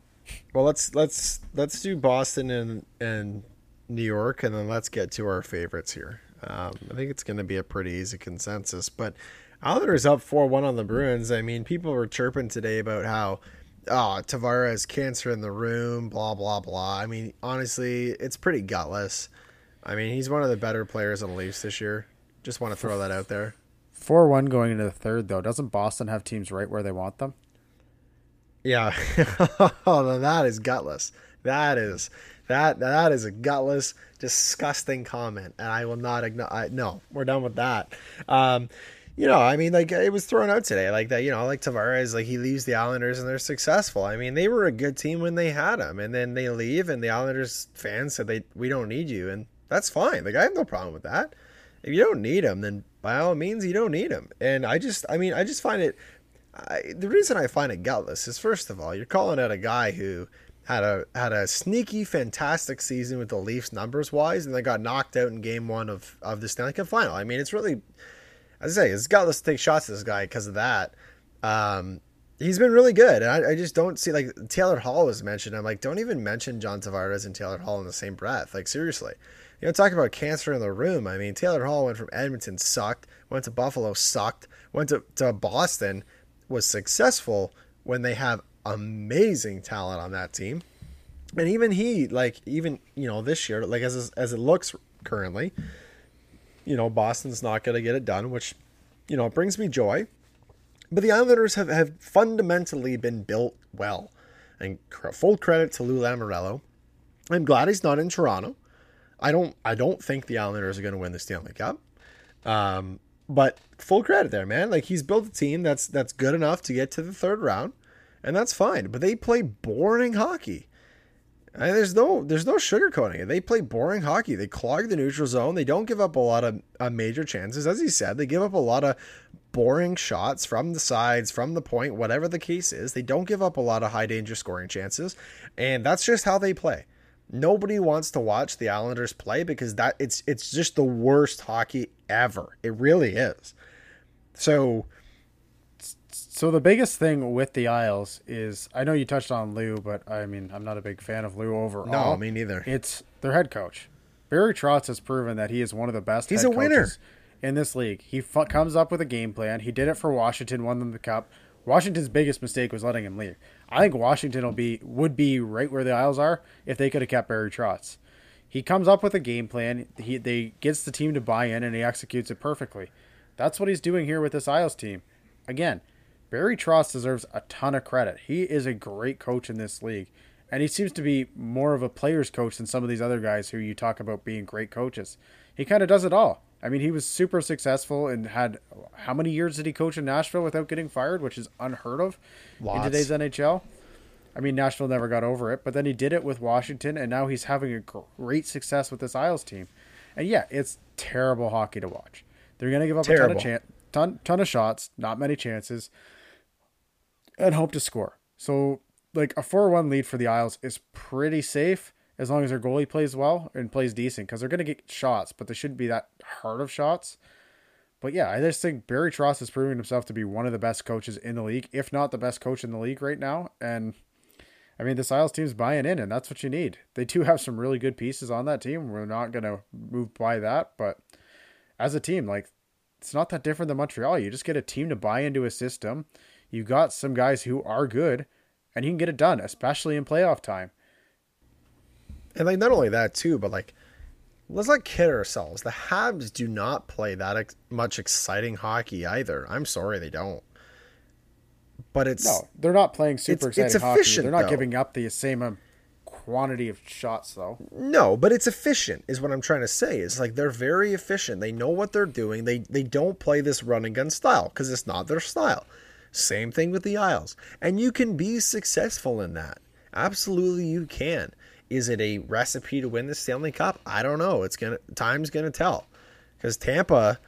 well, let's let's let's do Boston and and New York and then let's get to our favorites here. Um, I think it's going to be a pretty easy consensus. But Islanders up 4 1 on the Bruins. I mean, people were chirping today about how, oh, Tavares cancer in the room, blah, blah, blah. I mean, honestly, it's pretty gutless. I mean, he's one of the better players on the Leafs this year. Just want to throw that out there. 4 1 going into the third, though. Doesn't Boston have teams right where they want them? Yeah. oh, that is gutless. That is that that is a gutless, disgusting comment, and I will not ignore. no, we're done with that. Um, you know, I mean, like it was thrown out today, like that. You know, like Tavares, like he leaves the Islanders and they're successful. I mean, they were a good team when they had him, and then they leave, and the Islanders fans said they we don't need you, and that's fine. Like I have no problem with that. If you don't need him, then by all means, you don't need him. And I just, I mean, I just find it. I, the reason I find it gutless is first of all, you're calling out a guy who had a had a sneaky, fantastic season with the Leafs numbers wise, and they got knocked out in Game One of of the Stanley Cup Final. I mean, it's really, as I say, it's gutless to take shots at this guy because of that. Um, he's been really good, and I, I, just don't see like Taylor Hall was mentioned. I'm like, don't even mention John Tavares and Taylor Hall in the same breath. Like seriously, you know, talking about cancer in the room. I mean, Taylor Hall went from Edmonton, sucked, went to Buffalo, sucked, went to, to Boston, was successful when they have amazing talent on that team. And even he, like, even, you know, this year, like, as, as it looks currently, you know, Boston's not going to get it done, which, you know, brings me joy. But the Islanders have, have fundamentally been built well. And full credit to Lou Lamoriello. I'm glad he's not in Toronto. I don't I don't think the Islanders are going to win the Stanley Cup. Um, but full credit there, man. Like he's built a team that's that's good enough to get to the third round and that's fine. But they play boring hockey. And there's no there's no sugarcoating it. They play boring hockey. They clog the neutral zone. They don't give up a lot of uh, major chances, as he said. They give up a lot of boring shots from the sides, from the point, whatever the case is. They don't give up a lot of high danger scoring chances, and that's just how they play. Nobody wants to watch the Islanders play because that it's it's just the worst hockey ever. It really is. So so the biggest thing with the Isles is I know you touched on Lou, but I mean I'm not a big fan of Lou overall. No, me neither. It's their head coach. Barry Trotz has proven that he is one of the best. He's a winner in this league. He f- comes up with a game plan. He did it for Washington, won them the cup. Washington's biggest mistake was letting him leave. I think Washington will be would be right where the Isles are if they could have kept Barry Trotz. He comes up with a game plan. He they gets the team to buy in and he executes it perfectly. That's what he's doing here with this Isles team. Again, Barry Trotz deserves a ton of credit. He is a great coach in this league. And he seems to be more of a player's coach than some of these other guys who you talk about being great coaches. He kind of does it all. I mean, he was super successful and had how many years did he coach in Nashville without getting fired, which is unheard of Lots. in today's NHL. I mean, Nashville never got over it, but then he did it with Washington, and now he's having a great success with this Isles team. And yeah, it's terrible hockey to watch. They're going to give up terrible. a ton of chan- ton, ton of shots, not many chances and hope to score. So, like a 4 1 lead for the Isles is pretty safe as long as their goalie plays well and plays decent because they're going to get shots, but they shouldn't be that hard of shots. But yeah, I just think Barry Trotz is proving himself to be one of the best coaches in the league, if not the best coach in the league right now. And I mean, the Isles team's buying in, and that's what you need. They do have some really good pieces on that team. We're not going to move by that, but as a team, like, it's not that different than Montreal. You just get a team to buy into a system you got some guys who are good and you can get it done, especially in playoff time. And like not only that too, but like let's not kid ourselves. The Habs do not play that ex- much exciting hockey either. I'm sorry, they don't. But it's no, they're not playing super it's, exciting it's hockey. They're not though. giving up the same quantity of shots though. No, but it's efficient is what I'm trying to say. It's like they're very efficient. They know what they're doing. They they don't play this run and gun style because it's not their style. Same thing with the Isles. And you can be successful in that. Absolutely you can. Is it a recipe to win the Stanley Cup? I don't know. It's gonna time's gonna tell. Because Tampa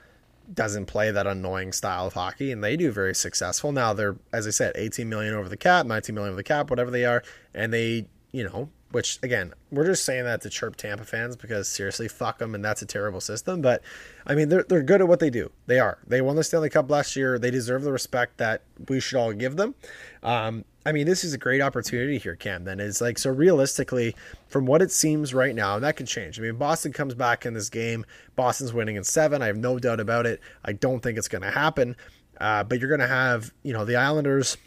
doesn't play that annoying style of hockey and they do very successful. Now they're as I said, 18 million over the cap, 19 million over the cap, whatever they are, and they, you know, which again, we're just saying that to chirp Tampa fans because seriously, fuck them, and that's a terrible system. But I mean, they're they're good at what they do. They are. They won the Stanley Cup last year. They deserve the respect that we should all give them. Um, I mean, this is a great opportunity here, Cam. Then it's like so realistically, from what it seems right now, and that could change. I mean, Boston comes back in this game. Boston's winning in seven. I have no doubt about it. I don't think it's going to happen. Uh, but you're going to have you know the Islanders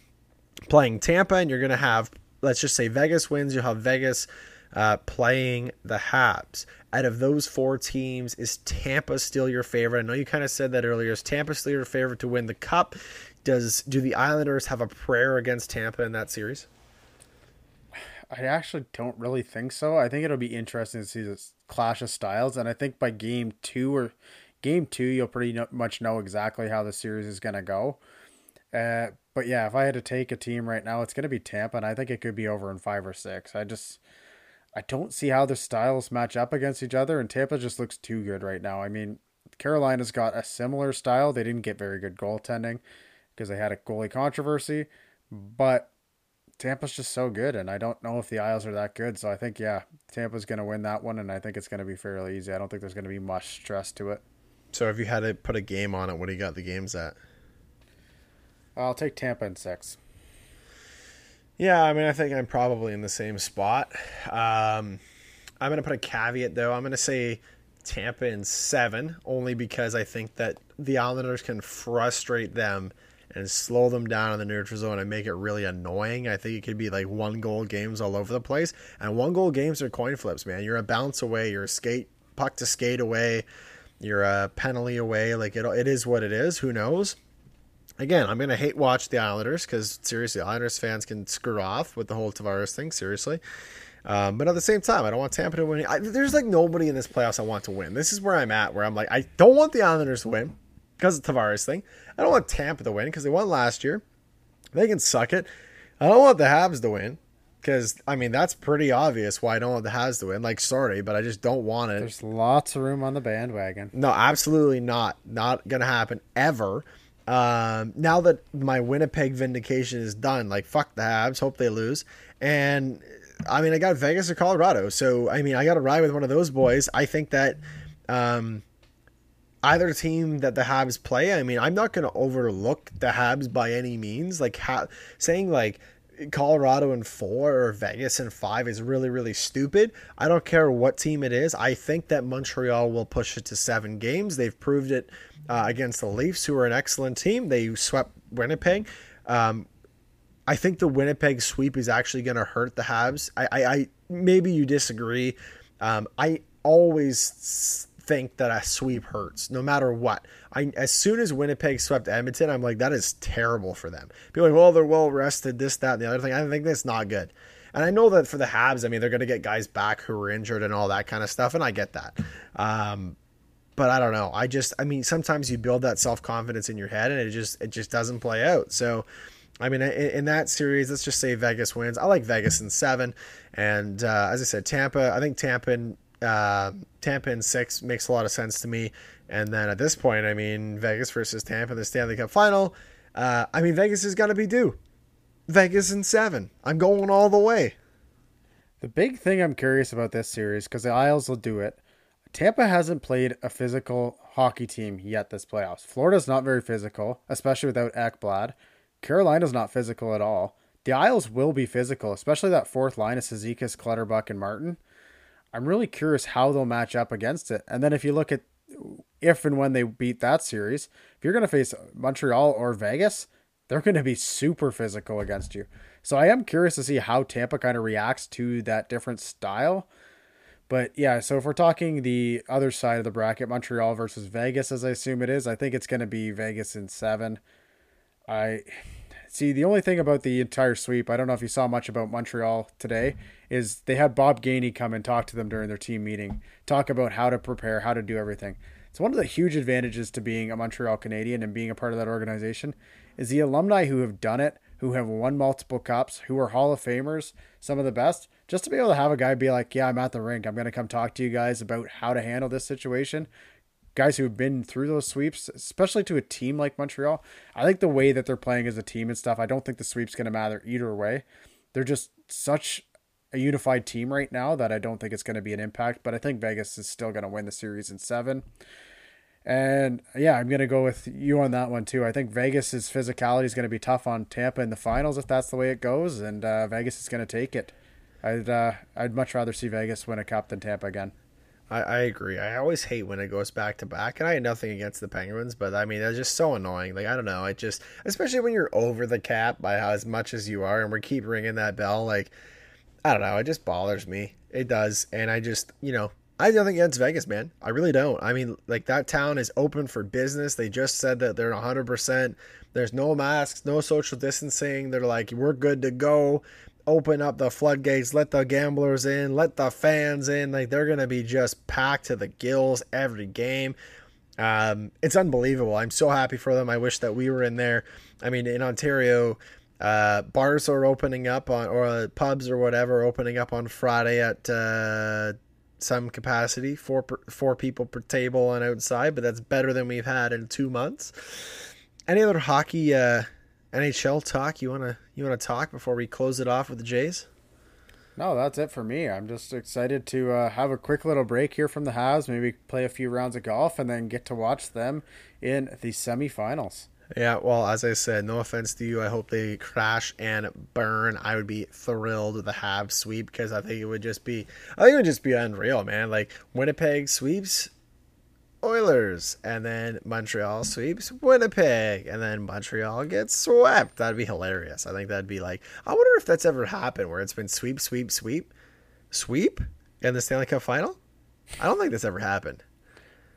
playing Tampa, and you're going to have let's just say Vegas wins, you'll have Vegas uh, playing the Habs. Out of those four teams, is Tampa still your favorite? I know you kind of said that earlier. Is Tampa still your favorite to win the Cup? Does do the Islanders have a prayer against Tampa in that series? I actually don't really think so. I think it'll be interesting to see this clash of styles, and I think by game two or game two, you'll pretty much know exactly how the series is going to go. Uh, but yeah, if I had to take a team right now, it's going to be Tampa, and I think it could be over in five or six. I just, I don't see how the styles match up against each other, and Tampa just looks too good right now. I mean, Carolina's got a similar style. They didn't get very good goaltending because they had a goalie controversy, but Tampa's just so good, and I don't know if the Isles are that good. So I think yeah, Tampa's going to win that one, and I think it's going to be fairly easy. I don't think there's going to be much stress to it. So if you had to put a game on it, what do you got the games at? I'll take Tampa in six. Yeah, I mean, I think I'm probably in the same spot. Um, I'm going to put a caveat, though. I'm going to say Tampa in seven, only because I think that the Islanders can frustrate them and slow them down in the neutral zone and make it really annoying. I think it could be like one goal games all over the place. And one goal games are coin flips, man. You're a bounce away, you're a skate, puck to skate away, you're a penalty away. Like it, it is what it is. Who knows? again, I'm to hate watch the Islanders because seriously, Islanders fans can screw off with the whole Tavares thing. Seriously. Um, but at the same time, I don't want Tampa to win. I, there's like nobody in this playoffs I want to win. This is where I'm at, where I'm like, I don't want the Islanders to win because of Tavares thing. I don't want Tampa to win because they won last year. They can suck it. I don't want the Habs to win because I mean that's pretty obvious why I don't want the Habs to win. Like, sorry, but I just don't want it. There's lots of room on the bandwagon. No, absolutely not. Not gonna happen ever. Um, now that my Winnipeg vindication is done, like fuck the Habs, hope they lose. And I mean, I got Vegas or Colorado, so I mean, I got to ride with one of those boys. I think that um, either team that the Habs play, I mean, I'm not going to overlook the Habs by any means. Like ha- saying like Colorado in four or Vegas in five is really, really stupid. I don't care what team it is. I think that Montreal will push it to seven games. They've proved it uh, against the Leafs, who are an excellent team. They swept Winnipeg. Um, I think the Winnipeg sweep is actually going to hurt the Habs. I, I, I, maybe you disagree. Um, I always think that a sweep hurts, no matter what. I as soon as Winnipeg swept Edmonton, I'm like, that is terrible for them. People like, well, they're well rested, this, that, and the other thing. I think that's not good. And I know that for the Habs, I mean, they're going to get guys back who were injured and all that kind of stuff, and I get that. Um, but I don't know. I just, I mean, sometimes you build that self confidence in your head, and it just, it just doesn't play out. So, I mean, in, in, that series, let's just say Vegas wins. I like Vegas in seven, and uh, as I said, Tampa. I think Tampa, in, uh, Tampa in six makes a lot of sense to me. And then at this point, I mean, Vegas versus Tampa in the Stanley Cup final. Uh, I mean, Vegas is going to be due. Vegas in seven. I'm going all the way. The big thing I'm curious about this series, because the Isles will do it, Tampa hasn't played a physical hockey team yet this playoffs. Florida's not very physical, especially without Ekblad. Carolina's not physical at all. The Isles will be physical, especially that fourth line of Cizikas, Clutterbuck, and Martin. I'm really curious how they'll match up against it. And then if you look at if and when they beat that series, if you're going to face Montreal or Vegas, they're going to be super physical against you. So I am curious to see how Tampa kind of reacts to that different style. But yeah, so if we're talking the other side of the bracket, Montreal versus Vegas, as I assume it is, I think it's going to be Vegas in seven. I see the only thing about the entire sweep, I don't know if you saw much about Montreal today, is they had Bob Gainey come and talk to them during their team meeting, talk about how to prepare, how to do everything. So one of the huge advantages to being a Montreal Canadien and being a part of that organization is the alumni who have done it, who have won multiple cups, who are Hall of Famers, some of the best just to be able to have a guy be like, yeah, I'm at the rink. I'm going to come talk to you guys about how to handle this situation. Guys who've been through those sweeps, especially to a team like Montreal, I like the way that they're playing as a team and stuff. I don't think the sweep's going to matter either way. They're just such a unified team right now that I don't think it's going to be an impact. But I think Vegas is still going to win the series in seven. And yeah, I'm going to go with you on that one too. I think Vegas's physicality is going to be tough on Tampa in the finals if that's the way it goes, and uh, Vegas is going to take it. I'd uh, I'd much rather see Vegas win a cup than Tampa again. I, I agree. I always hate when it goes back to back, and I had nothing against the Penguins, but I mean, they're just so annoying. Like I don't know, it just especially when you're over the cap by how as much as you are, and we keep ringing that bell. Like I don't know, it just bothers me. It does, and I just you know I have nothing against Vegas, man. I really don't. I mean, like that town is open for business. They just said that they're 100%. There's no masks, no social distancing. They're like, we're good to go open up the floodgates, let the gamblers in, let the fans in. Like they're gonna be just packed to the gills every game. Um, it's unbelievable. I'm so happy for them. I wish that we were in there. I mean, in Ontario, uh, bars are opening up on, or uh, pubs or whatever, opening up on Friday at uh, some capacity, four per, four people per table on outside. But that's better than we've had in two months. Any other hockey? Uh, NHL talk you want to you want to talk before we close it off with the Jays? No, that's it for me. I'm just excited to uh, have a quick little break here from the Habs, maybe play a few rounds of golf, and then get to watch them in the semifinals. Yeah, well, as I said, no offense to you. I hope they crash and burn. I would be thrilled with the Habs sweep because I think it would just be, I think it would just be unreal, man. Like Winnipeg sweeps Oilers, and then Montreal sweeps Winnipeg, and then Montreal gets swept. That'd be hilarious. I think that'd be like, I wonder if that's ever happened where it's been sweep, sweep, sweep, sweep in the Stanley Cup final. I don't think that's ever happened.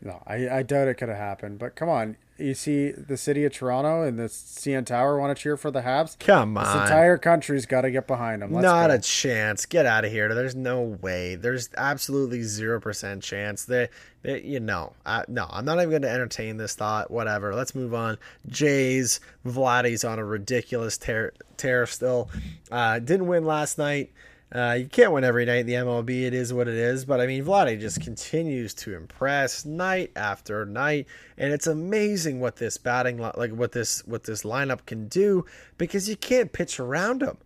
No, I, I doubt it could have happened. But come on, you see the city of Toronto and the CN Tower want to cheer for the Habs. Come on, this entire country's got to get behind them. Let's Not go. a chance. Get out of here. There's no way. There's absolutely zero percent chance. They, they, you know, I, no. I'm not even going to entertain this thought. Whatever. Let's move on. Jays, Vladdy's on a ridiculous tear, tear still. Uh, didn't win last night. Uh, you can't win every night in the MLB. It is what it is. But I mean, Vladdy just continues to impress night after night, and it's amazing what this batting like what this what this lineup can do because you can't pitch around him.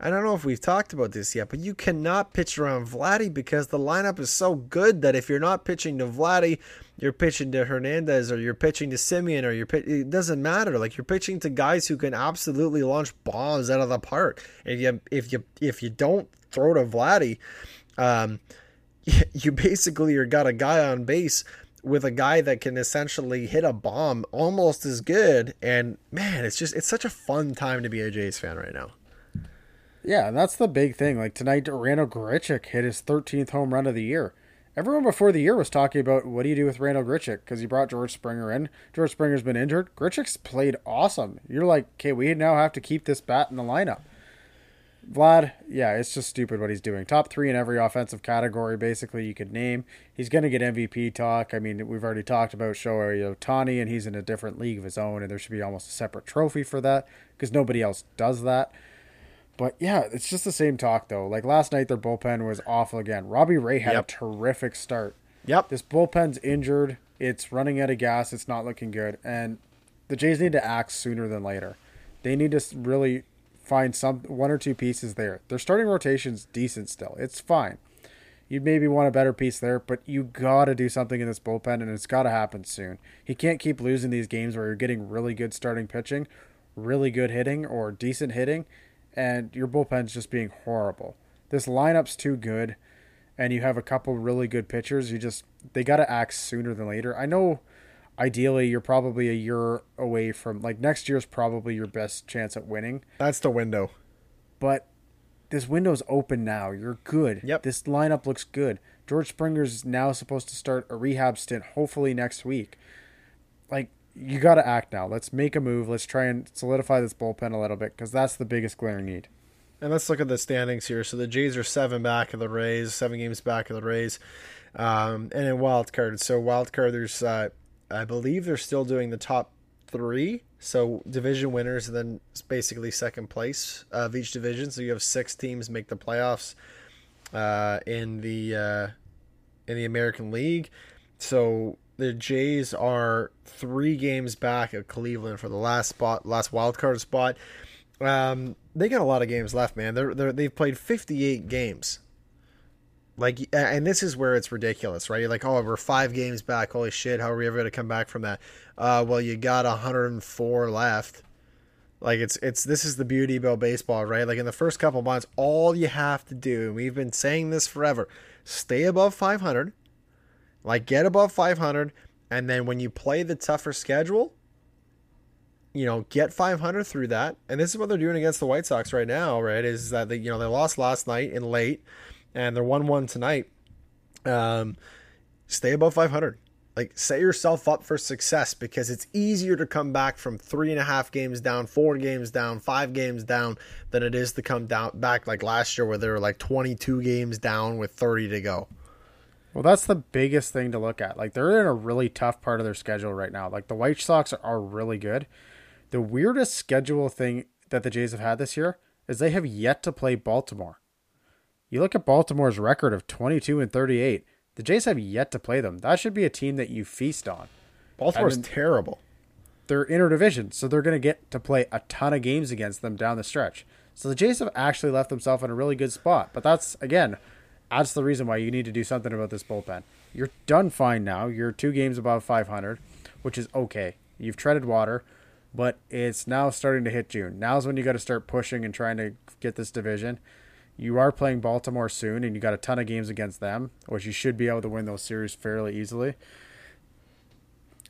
I don't know if we've talked about this yet, but you cannot pitch around Vladdy because the lineup is so good that if you're not pitching to Vladdy, you're pitching to Hernandez or you're pitching to Semien or you're it doesn't matter. Like you're pitching to guys who can absolutely launch bombs out of the park. If you if you if you don't throw to Vladdy, um, you basically are got a guy on base with a guy that can essentially hit a bomb almost as good. And man, it's just it's such a fun time to be a Jays fan right now. Yeah, and that's the big thing. Like tonight, Randal Grichuk hit his 13th home run of the year. Everyone before the year was talking about what do you do with Randal Grichuk because he brought George Springer in. George Springer's been injured. Grichuk's played awesome. You're like, okay, we now have to keep this bat in the lineup. Vlad, yeah, it's just stupid what he's doing. Top three in every offensive category, basically, you could name. He's going to get MVP talk. I mean, we've already talked about Shohei Ohtani, and he's in a different league of his own, and there should be almost a separate trophy for that because nobody else does that. But yeah, it's just the same talk, though. Like last night, their bullpen was awful again. Robbie Ray had yep. a terrific start. Yep. This bullpen's injured. It's running out of gas. It's not looking good. And the Jays need to act sooner than later. They need to really find some one or two pieces there. Their starting rotation's decent still. It's fine. You'd maybe want a better piece there, but you gotta do something in this bullpen, and it's gotta happen soon. He can't keep losing these games where you're getting really good starting pitching, really good hitting, or decent hitting, and your bullpen's just being horrible. This lineup's too good, and you have a couple really good pitchers. You just they gotta act sooner than later. I know ideally you're probably a year away from like next year's probably your best chance at winning. That's the window. But this window's open now. You're good. Yep. This lineup looks good. George Springer's now supposed to start a rehab stint, hopefully next week. Like, you got to act now. Let's make a move. Let's try and solidify this bullpen a little bit because that's the biggest glaring need. And let's look at the standings here. So the Jays are seven back of the Rays, seven games back of the Rays, um, and in wild card. So wild card, there's uh, I believe they're still doing the top three. So division winners, and then basically second place of each division. So you have six teams make the playoffs uh, in the uh, in the American League. So the Jays are three games back of Cleveland for the last spot, last wild card spot. Um, they got a lot of games left, man. They're, they're they've played 58 games. Like, and this is where it's ridiculous, right? You're like, oh, we're five games back. Holy shit! How are we ever going to come back from that? Uh, well, you got 104 left. Like it's it's this is the beauty about baseball, right? Like in the first couple months, all you have to do, and we've been saying this forever, stay above 500 like get above 500 and then when you play the tougher schedule, you know, get 500 through that. And this is what they're doing against the White Sox right now, right? Is that they, you know, they lost last night in late and they're 1-1 tonight. Um, stay above 500. Like set yourself up for success because it's easier to come back from three and a half games down, four games down, five games down than it is to come down back like last year where they were like 22 games down with 30 to go. Well, that's the biggest thing to look at. Like they're in a really tough part of their schedule right now. Like the White Sox are really good. The weirdest schedule thing that the Jays have had this year is they have yet to play Baltimore. You look at Baltimore's record of 22 and 38. The Jays have yet to play them. That should be a team that you feast on. Baltimore's terrible. They're interdivision, so they're going to get to play a ton of games against them down the stretch. So the Jays have actually left themselves in a really good spot. But that's again that's the reason why you need to do something about this bullpen. You're done fine now. You're two games above 500, which is okay. You've treaded water, but it's now starting to hit June. Now's when you got to start pushing and trying to get this division. You are playing Baltimore soon, and you got a ton of games against them, which you should be able to win those series fairly easily.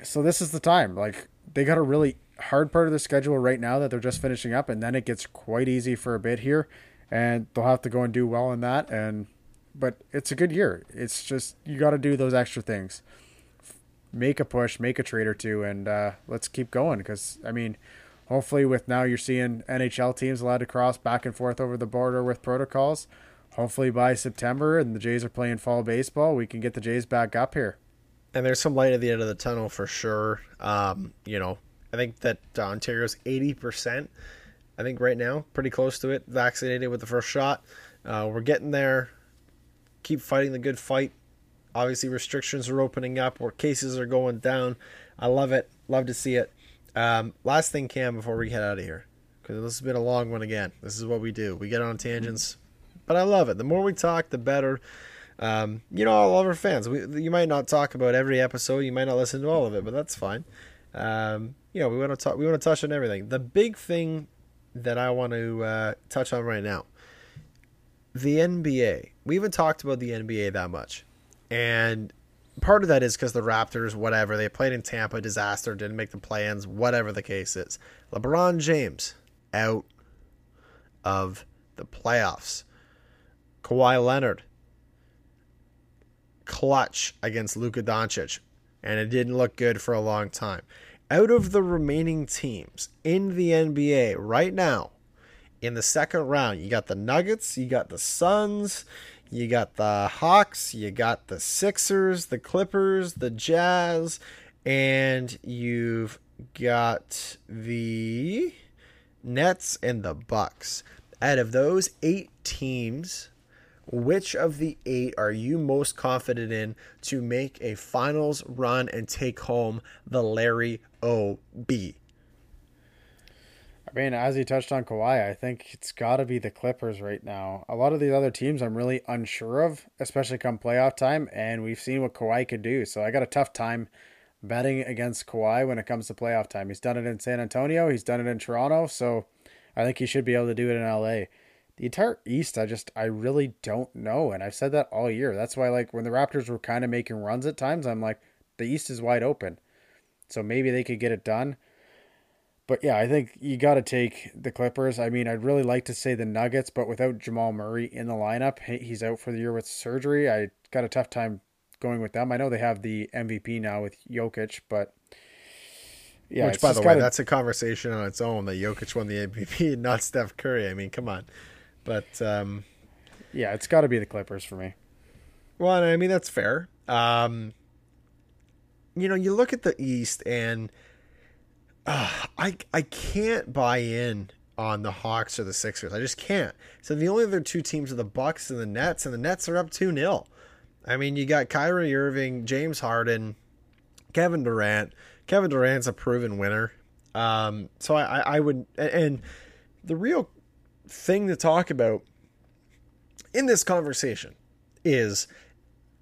So this is the time. Like they got a really hard part of the schedule right now that they're just finishing up, and then it gets quite easy for a bit here, and they'll have to go and do well in that, and but it's a good year. It's just you got to do those extra things. Make a push, make a trade or two, and uh, let's keep going. Because I mean, hopefully, with now you're seeing NHL teams allowed to cross back and forth over the border with protocols. Hopefully, by September, and the Jays are playing fall baseball, we can get the Jays back up here. And there's some light at the end of the tunnel for sure. Um, you know, I think that Ontario's 80%. I think right now, pretty close to it, vaccinated with the first shot. Uh, we're getting there keep fighting the good fight. Obviously, restrictions are opening up where cases are going down. I love it. Love to see it. Um, last thing, Cam, before we head out of here, because this has been a long one again. This is what we do. We get on tangents, but I love it. The more we talk, the better. Um, you know, I love our fans. We, you might not talk about every episode. You might not listen to all of it, but that's fine. Um, you know, we want to talk. We want to touch on everything. The big thing that I want to uh, touch on right now the NBA. We haven't talked about the NBA that much. And part of that is because the Raptors, whatever, they played in Tampa, disaster, didn't make the plans, whatever the case is. LeBron James out of the playoffs. Kawhi Leonard clutch against Luka Doncic, and it didn't look good for a long time. Out of the remaining teams in the NBA right now, in the second round. You got the Nuggets, you got the Suns, you got the Hawks, you got the Sixers, the Clippers, the Jazz, and you've got the Nets and the Bucks. Out of those 8 teams, which of the 8 are you most confident in to make a finals run and take home the Larry O.B.? I mean, as you touched on Kawhi, I think it's got to be the Clippers right now. A lot of these other teams I'm really unsure of, especially come playoff time, and we've seen what Kawhi could do. So I got a tough time betting against Kawhi when it comes to playoff time. He's done it in San Antonio, he's done it in Toronto, so I think he should be able to do it in LA. The entire East, I just I really don't know, and I've said that all year. That's why like when the Raptors were kind of making runs at times, I'm like the East is wide open. So maybe they could get it done. But yeah, I think you got to take the Clippers. I mean, I'd really like to say the Nuggets, but without Jamal Murray in the lineup, he's out for the year with surgery. I got a tough time going with them. I know they have the MVP now with Jokic, but yeah. Which, by the way, gotta... that's a conversation on its own. That Jokic won the MVP, not Steph Curry. I mean, come on. But um, yeah, it's got to be the Clippers for me. Well, I mean that's fair. Um, you know, you look at the East and uh, I I can't buy in on the Hawks or the Sixers. I just can't. So the only other two teams are the Bucks and the Nets, and the Nets are up 2 0. I mean, you got Kyrie Irving, James Harden, Kevin Durant. Kevin Durant's a proven winner. Um, so I, I would, and the real thing to talk about in this conversation is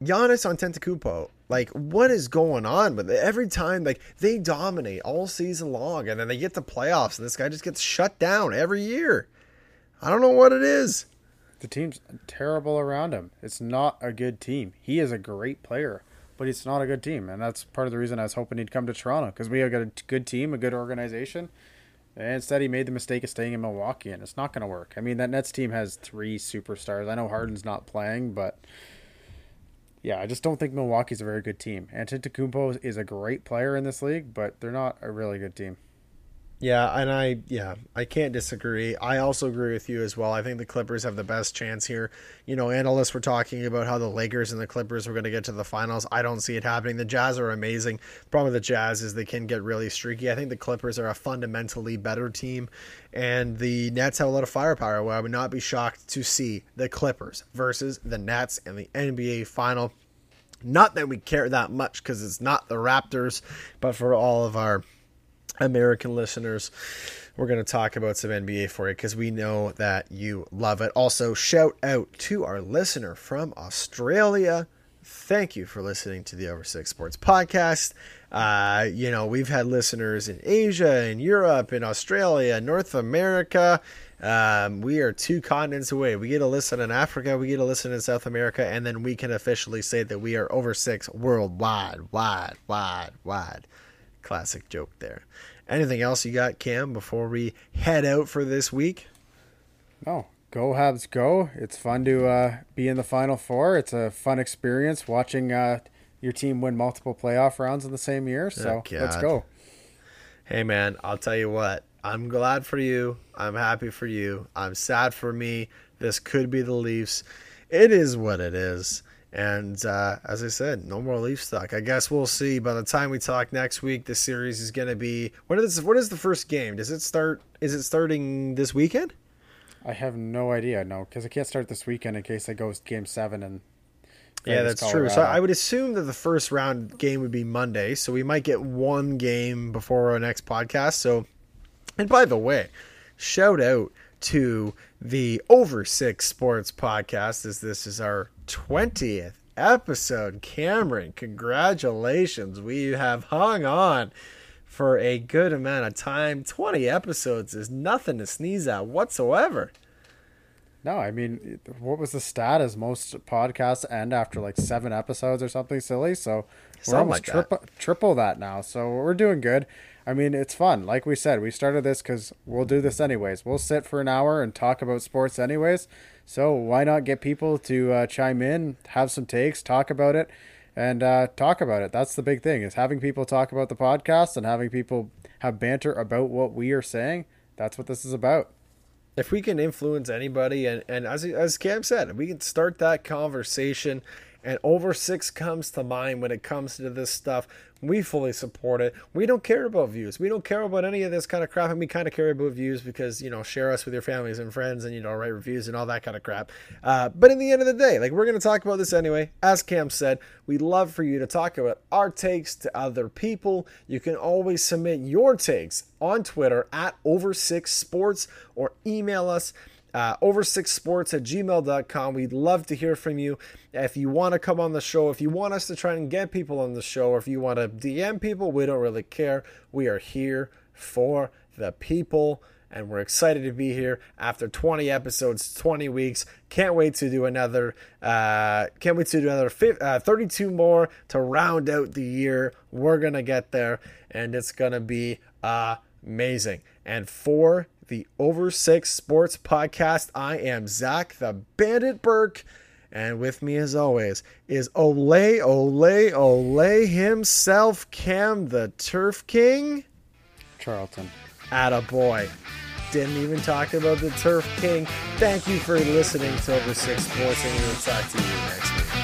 Giannis Antetokounmpo like, what is going on? But every time, like, they dominate all season long, and then they get to playoffs, and this guy just gets shut down every year. I don't know what it is. The team's terrible around him. It's not a good team. He is a great player, but it's not a good team, and that's part of the reason I was hoping he'd come to Toronto because we have got a good team, a good organization. And instead, he made the mistake of staying in Milwaukee, and it's not going to work. I mean, that Nets team has three superstars. I know Harden's not playing, but yeah, I just don't think Milwaukee's a very good team. Antetokounmpo is a great player in this league, but they're not a really good team. Yeah, and I yeah, I can't disagree. I also agree with you as well. I think the Clippers have the best chance here. You know, analysts were talking about how the Lakers and the Clippers were going to get to the finals. I don't see it happening. The Jazz are amazing. Problem with the Jazz is they can get really streaky. I think the Clippers are a fundamentally better team, and the Nets have a lot of firepower. Where I would not be shocked to see the Clippers versus the Nets in the NBA final. Not that we care that much because it's not the Raptors, but for all of our American listeners, we're going to talk about some NBA for you because we know that you love it. Also, shout out to our listener from Australia. Thank you for listening to the Over Six Sports podcast. Uh, you know, we've had listeners in Asia, in Europe, in Australia, North America. Um, we are two continents away. We get a listen in Africa, we get a listen in South America, and then we can officially say that we are over six worldwide, wide, wide, wide. Classic joke there. Anything else you got, Cam, before we head out for this week? No. Go Habs go. It's fun to uh, be in the Final Four. It's a fun experience watching uh, your team win multiple playoff rounds in the same year. So oh, let's go. Hey, man, I'll tell you what. I'm glad for you. I'm happy for you. I'm sad for me. This could be the Leafs. It is what it is. And uh, as I said, no more Leaf stock. I guess we'll see. By the time we talk next week, the series is going to be. What is what is the first game? Does it start? Is it starting this weekend? I have no idea. No, because I can't start this weekend in case I go game seven and. Yeah, that's Colorado. true. So I would assume that the first round game would be Monday. So we might get one game before our next podcast. So, and by the way, shout out to the Over Six Sports podcast, as this is our 20th episode. Cameron, congratulations. We have hung on for a good amount of time. 20 episodes is nothing to sneeze at whatsoever. No, I mean, what was the stat? As most podcasts end after like seven episodes or something silly. So we're something almost like triple, triple that now. So we're doing good. I mean, it's fun. Like we said, we started this because we'll do this anyways. We'll sit for an hour and talk about sports anyways. So why not get people to uh, chime in, have some takes, talk about it, and uh, talk about it. That's the big thing is having people talk about the podcast and having people have banter about what we are saying. That's what this is about. If we can influence anybody, and, and as as Cam said, we can start that conversation, and over six comes to mind when it comes to this stuff. We fully support it. We don't care about views. We don't care about any of this kind of crap. And we kind of care about views because, you know, share us with your families and friends and, you know, write reviews and all that kind of crap. Uh, but in the end of the day, like we're going to talk about this anyway. As Cam said, we'd love for you to talk about our takes to other people. You can always submit your takes on Twitter at Over Six Sports or email us uh, over six sports at gmail.com. We'd love to hear from you. If you want to come on the show, if you want us to try and get people on the show, or if you want to DM people, we don't really care. We are here for the people. And we're excited to be here after 20 episodes, 20 weeks. Can't wait to do another. Uh, can't wait to do another 50, uh, 32 more to round out the year. We're gonna get there, and it's gonna be Amazing. And for the Over Six Sports Podcast, I am Zach the Bandit Burke. And with me, as always, is Ole, Ole, Ole himself, Cam the Turf King. Charlton. Atta boy. Didn't even talk about the Turf King. Thank you for listening to Over Six Sports, and we'll talk to you next week.